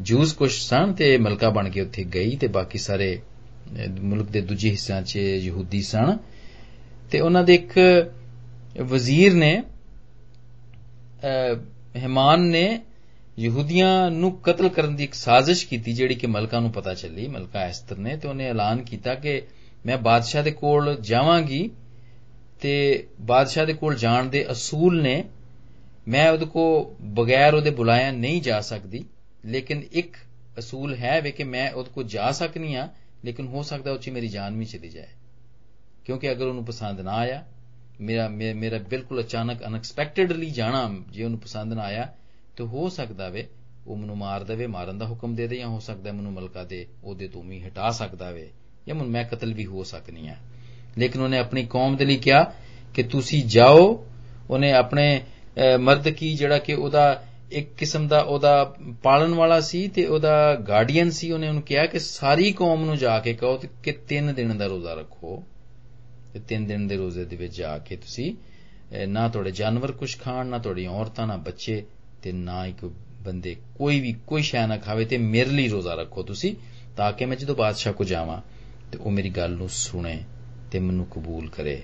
Speaker 2: ਜੂਸ ਕੁਝ ਸਨ ਤੇ ਮਲਕਾ ਬਣ ਕੇ ਉੱਥੇ ਗਈ ਤੇ ਬਾਕੀ ਸਾਰੇ ਮੁਲਕ ਦੇ ਦੂਜੇ ਹਿੱਸਿਆਂ 'ਚ ਯਹੂਦੀ ਸਨ। ਤੇ ਉਹਨਾਂ ਦੇ ਇੱਕ ਵਜ਼ੀਰ ਨੇ ਹਮਾਨ ਨੇ ਯਹੂਦੀਆਂ ਨੂੰ ਕਤਲ ਕਰਨ ਦੀ ਇੱਕ ਸਾਜ਼ਿਸ਼ ਕੀਤੀ, ਜਿਹੜੀ ਕਿ ਮਲਕਾ ਨੂੰ ਪਤਾ ਚੱਲੀ। ਮਲਕਾ ਐਸਤਰ ਨੇ ਤੇ ਉਹਨੇ ਐਲਾਨ ਕੀਤਾ ਕਿ ਮੈਂ ਬਾਦਸ਼ਾਹ ਦੇ ਕੋਲ ਜਾਵਾਂਗੀ ਤੇ ਬਾਦਸ਼ਾਹ ਦੇ ਕੋਲ ਜਾਣ ਦੇ ਅਸੂਲ ਨੇ ਮੈਂ ਉਹਦੇ ਕੋ ਬਗੈਰ ਉਹਦੇ ਬੁਲਾਇਆ ਨਹੀਂ ਜਾ ਸਕਦੀ। ਲੇਕਿਨ ਇੱਕ ਅਸੂਲ ਹੈ ਵੇ ਕਿ ਮੈਂ ਉਹਦੇ ਕੋ ਜਾ ਸਕਨੀ ਆ ਲੇਕਿਨ ਹੋ ਸਕਦਾ ਉਹ ਚ ਮੇਰੀ ਜਾਨ ਵੀ ਚਲੀ ਜਾਏ। ਕਿਉਂਕਿ ਅਗਰ ਉਹਨੂੰ ਪਸੰਦ ਨਾ ਆਇਆ, ਮੇਰਾ ਮੇਰਾ ਬਿਲਕੁਲ ਅਚਾਨਕ ਅਨਐਕਸਪੈਕਟਡਲੀ ਜਾਣਾ ਜੇ ਉਹਨੂੰ ਪਸੰਦ ਨਾ ਆਇਆ ਤੇ ਹੋ ਸਕਦਾ ਵੇ ਉਹ ਮੈਨੂੰ ਮਾਰ ਦੇਵੇ ਮਾਰਨ ਦਾ ਹੁਕਮ ਦੇ ਦੇ ਜਾਂ ਹੋ ਸਕਦਾ ਮੈਨੂੰ ਮਲਕਾ ਦੇ ਉਹਦੇ ਤੋਂ ਵੀ ਹਟਾ ਸਕਦਾ ਵੇ ਜਾਂ ਮੈਂ ਕਤਲ ਵੀ ਹੋ ਸਕਨੀ ਆ ਲੇਕਿਨ ਉਹਨੇ ਆਪਣੀ ਕੌਮ ਦੇ ਲਈ ਕਿਹਾ ਕਿ ਤੁਸੀਂ ਜਾਓ ਉਹਨੇ ਆਪਣੇ ਮਰਦ ਕੀ ਜਿਹੜਾ ਕਿ ਉਹਦਾ ਇੱਕ ਕਿਸਮ ਦਾ ਉਹਦਾ ਪਾਲਣ ਵਾਲਾ ਸੀ ਤੇ ਉਹਦਾ ਗਾਰਡੀਅਨ ਸੀ ਉਹਨੇ ਉਹਨੂੰ ਕਿਹਾ ਕਿ ਸਾਰੀ ਕੌਮ ਨੂੰ ਜਾ ਕੇ ਕਹੋ ਕਿ 3 ਦਿਨ ਦਾ ਰੋਜ਼ਾ ਰੱਖੋ। ਤੇ ਤਿੰਨ ਦਿਨ ਦੇ ਰੋਜ਼ੇ ਦੇ ਵਿੱਚ ਜਾ ਕੇ ਤੁਸੀਂ ਅਹ, ਨਾ ਤੁਹਾਡੇ ਜਾਨਵਰ ਕੁਝ ਖਾਣ ਨਾ ਤੁਹਾਡੀਆਂ ਔਰਤਾਂ ਨਾ ਬੱਚੇ ਤੇ ਨਾ ਹੀ ਕੋਈ ਬੰਦੇ ਕੋਈ ਵੀ, ਕੋਈ ਸ਼ੈ ਨਾ ਖਾਵੇ ਤੇ ਮੇਰੇ ਲਈ ਰੋਜ਼ਾ ਰੱਖੋ ਤੁਸੀਂ, ਤਾਂ ਕਿ ਮੈਂ ਜਦੋਂ ਬਾਦਸ਼ਾਹ ਕੋ ਜਾਵਾਂ ਤੇ ਉਹ ਮੇਰੀ ਗੱਲ ਨੂੰ ਸੁਣੇ ਤੇ ਮੈਨੂੰ ਕਬੂਲ ਕਰੇ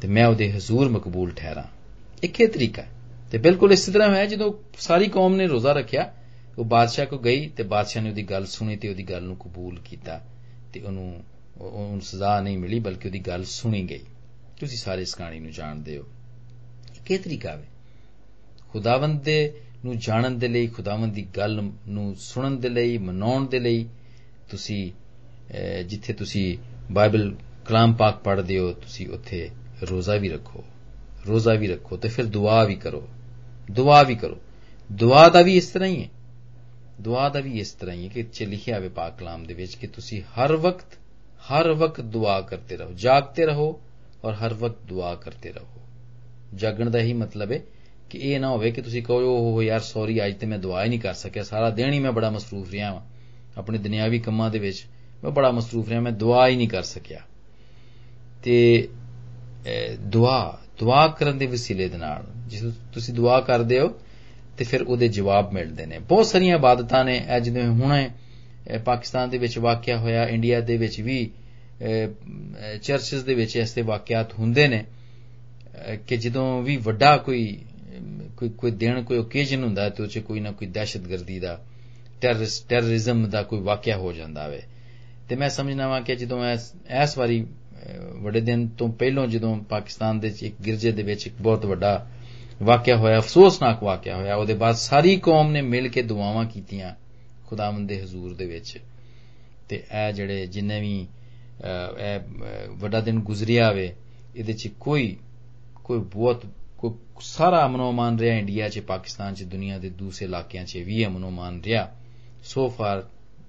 Speaker 2: ਤੇ ਮੈਂ ਉਹਦੇ ਹਜ਼ੂਰ ਮਕਬੂਲ ਠਹਿਰਾਂ। ਇੱਕ ਇਹ ਤਰੀਕਾ ਹੈ। ਤੇ ਬਿਲਕੁਲ ਇਸੇ ਤਰ੍ਹਾਂ ਹੋਇਆ ਜਦੋਂ ਸਾਰੀ ਕੌਮ ਨੇ ਰੋਜ਼ਾ ਰੱਖਿਆ, ਉਹ ਬਾਦਸ਼ਾਹ ਕੋ ਗਈ ਤੇ ਬਾਦਸ਼ਾਹ ਨੇ ਉਹਦੀ ਗੱਲ ਸੁਣੀ ਤੇ ਉਹਦੀ ਗੱਲ ਨੂੰ ਕਬੂਲ ਕੀਤਾ ਤੇ ਉਹਨੂੰ ਉਹ- ਉਹਨੂੰ ਸਜ਼ਾ ਨਹੀਂ ਮਿਲੀ ਬਲਕਿ ਉਹਦੀ ਗੱਲ ਸੁਣੀ ਗਈ। ਤੁਸੀਂ ਸਾਰੇ ਇਸ ਕਹਾਣੀ ਨੂੰ ਜਾਣਦੇ ਹੋ। ਕੀ ਤਰੀਕਾ ਹੈ। ਖੁਦਾਵੰਦ ਦੇ ਨੂੰ ਜਾਣਨ ਦੇ ਲਈ ਖੁਦਾਵੰਦ ਦੀ ਗੱਲ ਨੂੰ ਸੁਣਨ ਦੇ ਲਈ ਮਨਾਉਣ ਦੇ ਲਈ ਤੁਸੀਂ ਅਹ, ਜਿੱਥੇ ਤੁਸੀਂ ਬਾਈਬਲ ਕਲਾਮ ਪਾਕ ਪੜ੍ਹਦੇ ਹੋ ਤੁਸੀਂ ਉੱਥੇ ਰੋਜ਼ਾ ਵੀ ਰੱਖੋ ਰੋਜ਼ਾ ਵੀ ਰੱਖੋ ਤੇ ਫਿਰ ਦੁਆ ਵੀ ਕਰੋ ਦੁਆ ਵੀ ਕਰੋ। ਦੁਆ ਦਾ ਵੀ ਇਸ ਤਰ੍ਹਾਂ ਹੀ ਹੈ। ਦੁਆ ਦਾ ਵੀ ਇਸ ਤਰ੍ਹਾਂ ਹੀ ਹੈ ਕਿ ਚ ਲਿਖਿਆ ਹੋਵੇ ਪਾਕ ਕਲਾਮ ਦੇ ਵਿੱਚ ਕਿ ਤੁਸੀਂ ਹਰ ਵਕਤ ਹਰ ਵਕਤ ਦੁਆ ਕਰਤੇ ਰਹੋ ਜਾਗਤੇ ਰਹੋ ਔਰ ਹਰ ਵਕਤ ਦੁਆ ਕਰਤੇ ਰਹੋ। ਜਾਗਣ ਦਾ ਹੀ ਮਤਲਬ ਹੈ ਕਿ ਇਹ ਨਾ ਹੋਵੇ ਕਿ ਤੁਸੀਂ ਕਹੋ ਓਹ ਯਾਰ ਸੌਰੀ ਅੱਜ ਤੇ ਮੈਂ ਦੁਆ ਹੀ ਨਹੀਂ ਕਰ ਸਕਿਆ। ਸਾਰਾ ਦਿਨ ਹੀ ਮੈਂ ਬੜਾ ਮਸਰੂਫ ਰਿਹਾ ਹਾਂ ਆਪਣੇ ਦੁਨਿਆਵੀ ਕੰਮਾਂ ਦੇ ਵਿੱਚ। ਮੈਂ ਬੜਾ ਮਸਰੂਫ ਰਿਹਾ ਮੈਂ ਦੁਆ ਹੀ ਨਹੀਂ ਕਰ ਸਕਿਆ। ਤੇ ਅਹ, ਦੁਆ ਦੁਆ ਕਰਨ ਦੇ ਵਸੀਲੇ ਦੇ ਨਾਲ ਜਿਸ ਤੁਸੀਂ ਦੁਆ ਕਰਦੇ ਹੋ ਤੇ ਫਿਰ ਉਹਦੇ ਜਵਾਬ ਮਿਲਦੇ ਨੇ। ਬਹੁਤ ਸਾਰੀਆਂ ਇਬਾਦਤਾਂ ਨੇ ਇਹ ਜਿਵੇਂ ਹੁਣੇ ਅਹ, ਪਾਕਿਸਤਾਨ ਦੇ ਵਿੱਚ ਵਾਕਿਆ ਹੋਇਆ ਇੰਡੀਆ ਦੇ ਵਿੱਚ ਵੀ ਚਰਚਸ ਦੇ ਵਿੱਚ ਐਸੇ ਵਾਕਿਆਤ ਹੁੰਦੇ ਨੇ ਅਹ, ਕਿ ਜਦੋਂ ਵੀ ਵੱਡਾ ਕੋਈ ਅਮ, ਕੋਈ ਕੋਈ ਦਿਨ ਕੋਈ ਓਕੇਜਨ ਹੁੰਦਾ ਹੈ ਤੇ ਉਹ 'ਚ ਕੋਈ ਨਾ ਕੋਈ ਦਹਿਸ਼ਤਗਰਦੀ ਦਾ ਟੈਰਰਿਸਟ ਟੈਰਰਿਜ਼ਮ ਦਾ ਕੋਈ ਵਾਕਿਆ ਹੋ ਜਾਂਦਾ ਵੇ। ਤੇ ਮੈਂ ਸਮਝਣਾ ਵਾਂ ਕਿ ਜਦੋਂ ਇਸ ਇਸ ਵਾਰੀ ਅਹ, ਵੱਡੇ ਦਿਨ ਤੋਂ ਪਹਿਲਾਂ ਜਦੋਂ ਪਾਕਿਸਤਾਨ ਦੇ ਵਿੱਚ ਇੱਕ ਗਿਰਜੇ ਦੇ ਵਿੱਚ ਇੱਕ ਬਹੁਤ ਵੱਡਾ ਵਾਕਿਆ ਹੋਇਆ ਅਫਸੋਸਨਾਕ ਵਾਕਿਆ ਹੋਇਆ ਉਹਦੇ ਬਾਅਦ ਸਾਰੀ ਕੌਮ ਨੇ ਮਿਲ ਕੇ ਦੁਆਵਾਂ ਕੀਤੀਆਂ ਖੁਦਾਵੰਦ ਦੇ ਹਜ਼ੂਰ ਦੇ ਵਿੱਚ। ਤੇ ਇਹ ਜਿਹੜੇ ਜਿੰਨੇ ਵੀ ਅਹ, ਇਹ ਅਹ, ਵੱਡਾ ਦਿਨ ਗੁਜ਼ਰਿਆ ਵੇ ਇਹਦੇ 'ਚ ਕੋਈ ਕੋਈ ਬਹੁਤ ਕੋਈ ਸਾਰਾ ਅਮਨੋਮਾਨ ਰਿਹਾ ਇੰਡੀਆ 'ਚ, ਪਾਕਿਸਤਾਨ 'ਚ, ਦੁਨੀਆ ਦੇ ਦੂਸਰੇ ਇਲਾਕਿਆਂ 'ਚ ਵੀ ਅਮਨੋਮਾਨ ਰਿਹਾ। ਸੋ ਫਾਰ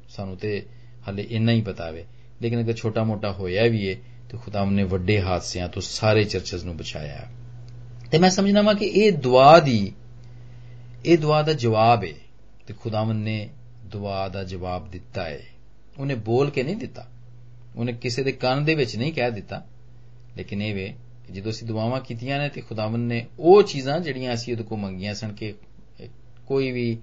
Speaker 2: ਸਾਨੂੰ ਤੇ ਹਲੇ ਇੰਨਾ ਹੀ ਪਤਾ ਵੇ। ਲੇਕਿਨ ਅਗਰ ਛੋਟਾ ਮੋਟਾ ਹੋਇਆ ਵੀ ਏ, ਤੇ ਖੁਦਾਵੰਦ ਨੇ ਵੱਡੇ ਹਾਦਸਿਆਂ ਤੋਂ ਸਾਰੇ ਚਰਚਸ ਨੂੰ ਬਚਾਇਆ। ਹੈ। ਤੇ ਮੈਂ ਸਮਝਣਾ ਵਾਂ ਕਿ ਇਹ ਦੁਆ ਦੀ, ਇਹ ਦੁਆ ਦਾ ਜਵਾਬ ਹੈ ਤੇ ਖੁਦਾਵੰਦ ਨੇ ਦੁਆ ਦਾ ਜਵਾਬ ਦਿੱਤਾ ਹੈ ਉਹਨੇ ਬੋਲ ਕੇ ਨਹੀਂ ਦਿੱਤਾ। ਉਹਨੇ ਕਿਸੇ ਦੇ ਕੰਨ ਦੇ ਵਿੱਚ ਨਹੀਂ ਕਹਿ ਦਿੱਤਾ। ਲੇਕਿਨ ਇਹ ਵੇ ਕਿ ਜਦੋਂ ਅਸੀਂ ਦੁਆਵਾਂ ਕੀਤੀਆਂ ਨੇ ਤੇ ਖੁਦਾਵੰਦ ਨੇ ਉਹ ਚੀਜ਼ਾਂ ਜਿਹੜੀਆਂ ਅਸੀਂ ਉਹਦੇ ਕੋਲ ਮੰਗੀਆਂ ਸਨ ਕਿ ਕੋਈ ਵੀ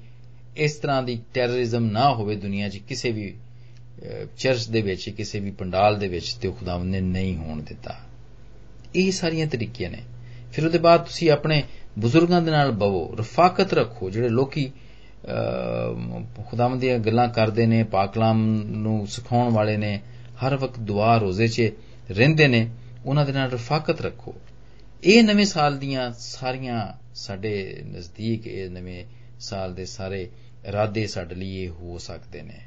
Speaker 2: ਇਸ ਤਰ੍ਹਾਂ ਦੀ ਟੈਰਰਿਜ਼ਮ ਨਾ ਹੋਵੇ ਦੁਨੀਆ 'ਚ ਕਿਸੇ ਵੀ ਅਹ, ਚਰਚ ਦੇ ਵਿੱਚ ਕਿਸੇ ਵੀ ਪੰਡਾਲ ਦੇ ਵਿੱਚ ਤੇ ਉਹ ਖੁਦਾਵੰਦ ਨੇ ਨਹੀਂ ਹੋਣ ਦਿੱਤਾ। ਇਹ ਸਾਰੀਆਂ ਤਰੀਕੀਆਂ ਨੇ। ਫਿਰ ਉਹਦੇ ਬਾਅਦ ਤੁਸੀਂ ਆਪਣੇ ਬਜ਼ੁਰਗਾਂ ਦੇ ਨਾਲ ਬਵੋ ਰਫਾਕਤ ਰੱਖੋ ਜਿਹੜੇ ਲੋਕੀ ਅਹ, ਖੁਦਾਵੰਦ ਦੀਆਂ ਗੱਲਾਂ ਕਰਦੇ ਨੇ ਪਾਕਲਾਮ ਨੂੰ ਸਿਖਾਉਣ ਵਾਲੇ ਨੇ ਹਰ ਵਕਤ ਦੁਆ ਰੋਜ਼ੇ 'ਚ ਰਹਿੰਦੇ ਨੇ। ਉਹਨਾਂ ਦੇ ਨਾਲ ਰਫਾਕਤ ਰੱਖੋ। ਇਹ ਨਵੇਂ ਸਾਲ ਦੀਆਂ ਸਾਰੀਆਂ ਸਾਡੇ ਨਜ਼ਦੀਕ ਇਹ ਨਵੇਂ ਸਾਲ ਦੇ ਸਾਰੇ ਇਰਾਦੇ ਸਾਡੇ ਲਈ ਇਹ ਹੋ ਸਕਦੇ ਨੇ।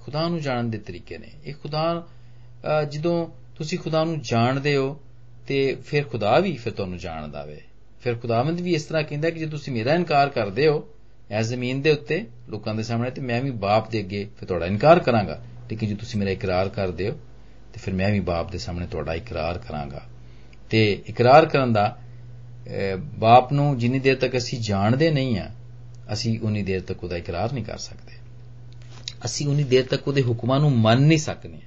Speaker 2: ਖੁਦਾ ਨੂੰ ਜਾਣਨ ਦੇ ਤਰੀਕੇ ਨੇ। ਇਹ ਖੁਦਾ ਅਹ, ਜਦੋਂ ਤੁਸੀਂ ਖੁਦਾ ਨੂੰ ਜਾਣਦੇ ਹੋ ਤੇ ਫਿਰ ਖੁਦਾ ਵੀ ਫਿਰ ਤੁਹਾਨੂੰ ਜਾਣਦਾ ਵੇ। ਫਿਰ ਖੁਦਾਵੰਦ ਵੀ ਇਸ ਤਰ੍ਹਾਂ ਕਹਿੰਦਾ ਕਿ ਜੇ ਤੁਸੀਂ ਮੇਰਾ ਇਨਕਾਰ ਕਰਦੇ ਹੋ ਐ ਜ਼ਮੀਨ ਦੇ ਉੱਤੇ ਲੋਕਾਂ ਦੇ ਸਾਹਮਣੇ ਤੇ ਮੈਂ ਵੀ ਬਾਪ ਦੇ ਅੱਗੇ ਫਿਰ ਤੁਹਾਡਾ ਇਨਕਾਰ ਕਰਾਂਗਾ। ਲੇਕਿਨ ਜੇ ਤੁਸੀਂ ਮੇਰਾ ਇਕਰਾਰ ਕਰਦੇ ਹੋ। ਤੇ ਫਿਰ ਮੈਂ ਵੀ ਬਾਪ ਦੇ ਸਾਹਮਣੇ ਤੁਹਾਡਾ ਇਕਰਾਰ ਕਰਾਂਗਾ। ਤੇ ਇਕਰਾਰ ਕਰਨ ਦਾ ਅਹ, ਬਾਪ ਨੂੰ ਜਿੰਨੀ ਦੇਰ ਤੱਕ ਅਸੀਂ ਜਾਣਦੇ ਨਹੀਂ ਆ ਅਸੀਂ ਉਨੀ ਦੇਰ ਤੱਕ ਉਹਦਾ ਇਕਰਾਰ ਨਹੀਂ ਕਰ ਸਕਦੇ। ਅਸੀਂ ਉਨੀ ਦੇਰ ਤੱਕ ਉਹਦੇ ਹੁਕਮਾਂ ਨੂੰ ਮੰਨ ਨਹੀਂ ਸਕਦੇ।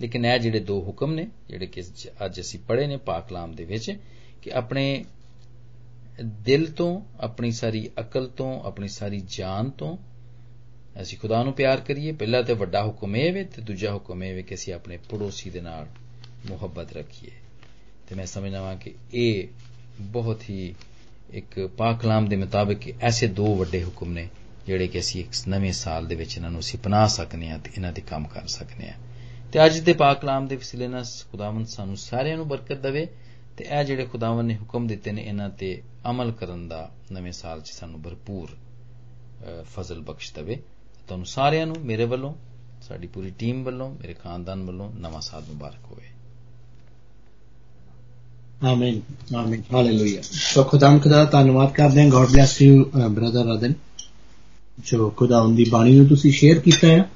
Speaker 2: ਲੇਕਿਨ ਇਹ ਜਿਹੜੇ ਦੋ ਹੁਕਮ ਨੇ ਜਿਹੜੇ ਕਿ ਅੱਜ ਅਸੀਂ ਪੜ੍ਹੇ ਨੇ ਪਾਕ ਕਲਾਮ ਦੇ ਵਿੱਚ ਕਿ ਆਪਣੇ ਦਿਲ ਤੋਂ ਆਪਣੀ ਸਾਰੀ ਅਕਲ ਤੋਂ ਆਪਣੀ ਸਾਰੀ ਜਾਨ ਤੋਂ ਅਸੀਂ ਖੁਦਾ ਨੂੰ ਪਿਆਰ ਕਰੀਏ ਪਹਿਲਾ ਤੇ ਵੱਡਾ ਹੁਕਮ ਇਹ ਵੇ ਤੇ ਦੂਜਾ ਹੁਕਮ ਇਹ ਵੇ ਕਿ ਅਸੀਂ ਆਪਣੇ ਪੜੋਸੀ ਦੇ ਨਾਲ ਮੁਹੱਬਤ ਰੱਖੀਏ। ਤੇ ਮੈਂ ਸਮਝਦਾ ਹਾਂ ਕਿ ਇਹ ਬਹੁਤ ਹੀ ਇੱਕ ਪਾਕ ਕਲਾਮ ਦੇ ਮੁਤਾਬਕ ਐਸੇ ਦੋ ਵੱਡੇ ਹੁਕਮ ਨੇ ਜਿਹੜੇ ਕਿ ਅਸੀਂ ਇੱਕ ਨਵੇਂ ਸਾਲ ਦੇ ਵਿੱਚ ਇਹਨਾਂ ਨੂੰ ਅਸੀਂ ਅਪਣਾ ਸਕਨੇ ਆ ਤੇ ਇਹਨਾਂ ਤੇ ਕੰਮ ਕਰ ਸਕਨੇ ਆ ਤੇ ਅੱਜ ਦੇ ਪਾਕ ਕਲਾਮ ਦੇ ਵਸੀਲੇ ਨਾਲ ਖੁਦਾਵੰਦ ਸਾਨੂੰ ਸਾਰਿਆਂ ਨੂੰ ਬਰਕਤ ਦੇਵੇ ਤੇ ਇਹ ਜਿਹੜੇ ਖੁਦਾਵੰਦ ਨੇ ਹੁਕਮ ਦਿੱਤੇ ਨੇ ਇਹਨਾਂ ਤੇ ਅਮਲ ਕਰਨ ਦਾ ਨਵੇਂ ਸਾਲ 'ਚ ਸਾਨੂੰ ਭਰਪੂਰ ਅਹ, ਫਜ਼ਲ ਬਖਸ਼ ਦੇਵੇ। ਤੁਹਾਨੂੰ ਸਾਰਿਆਂ ਨੂੰ, ਮੇਰੇ ਵੱਲੋਂ, ਸਾਡੀ ਪੂਰੀ ਟੀਮ ਵੱਲੋਂ, ਮੇਰੇ ਖਾਨਦਾਨ ਵੱਲੋਂ ਨਵਾਂ ਸਾਲ ਮੁਬਾਰਕ ਹੋਵੇ।
Speaker 3: ਆਮੀਨ ਆਮੀਨ ਹਾਲੇਲੂਇਆ ਸੋ ਖੁਦਾਮ ਖੁਦਾ ਦਾ ਧੰਨਵਾਦ ਕਰਦੇ ਹਾਂ। ਗੋਡ ਬlesਸ ਯੂ ਬ੍ਰਦਰ ਰਦਨ ਜੋ ਖੁਦਾਵੰਦ ਦੀ ਬਾਣੀ ਨੂੰ ਤੁਸੀਂ ਸ਼ੇਅਰ ਕੀਤਾ ਹੈ।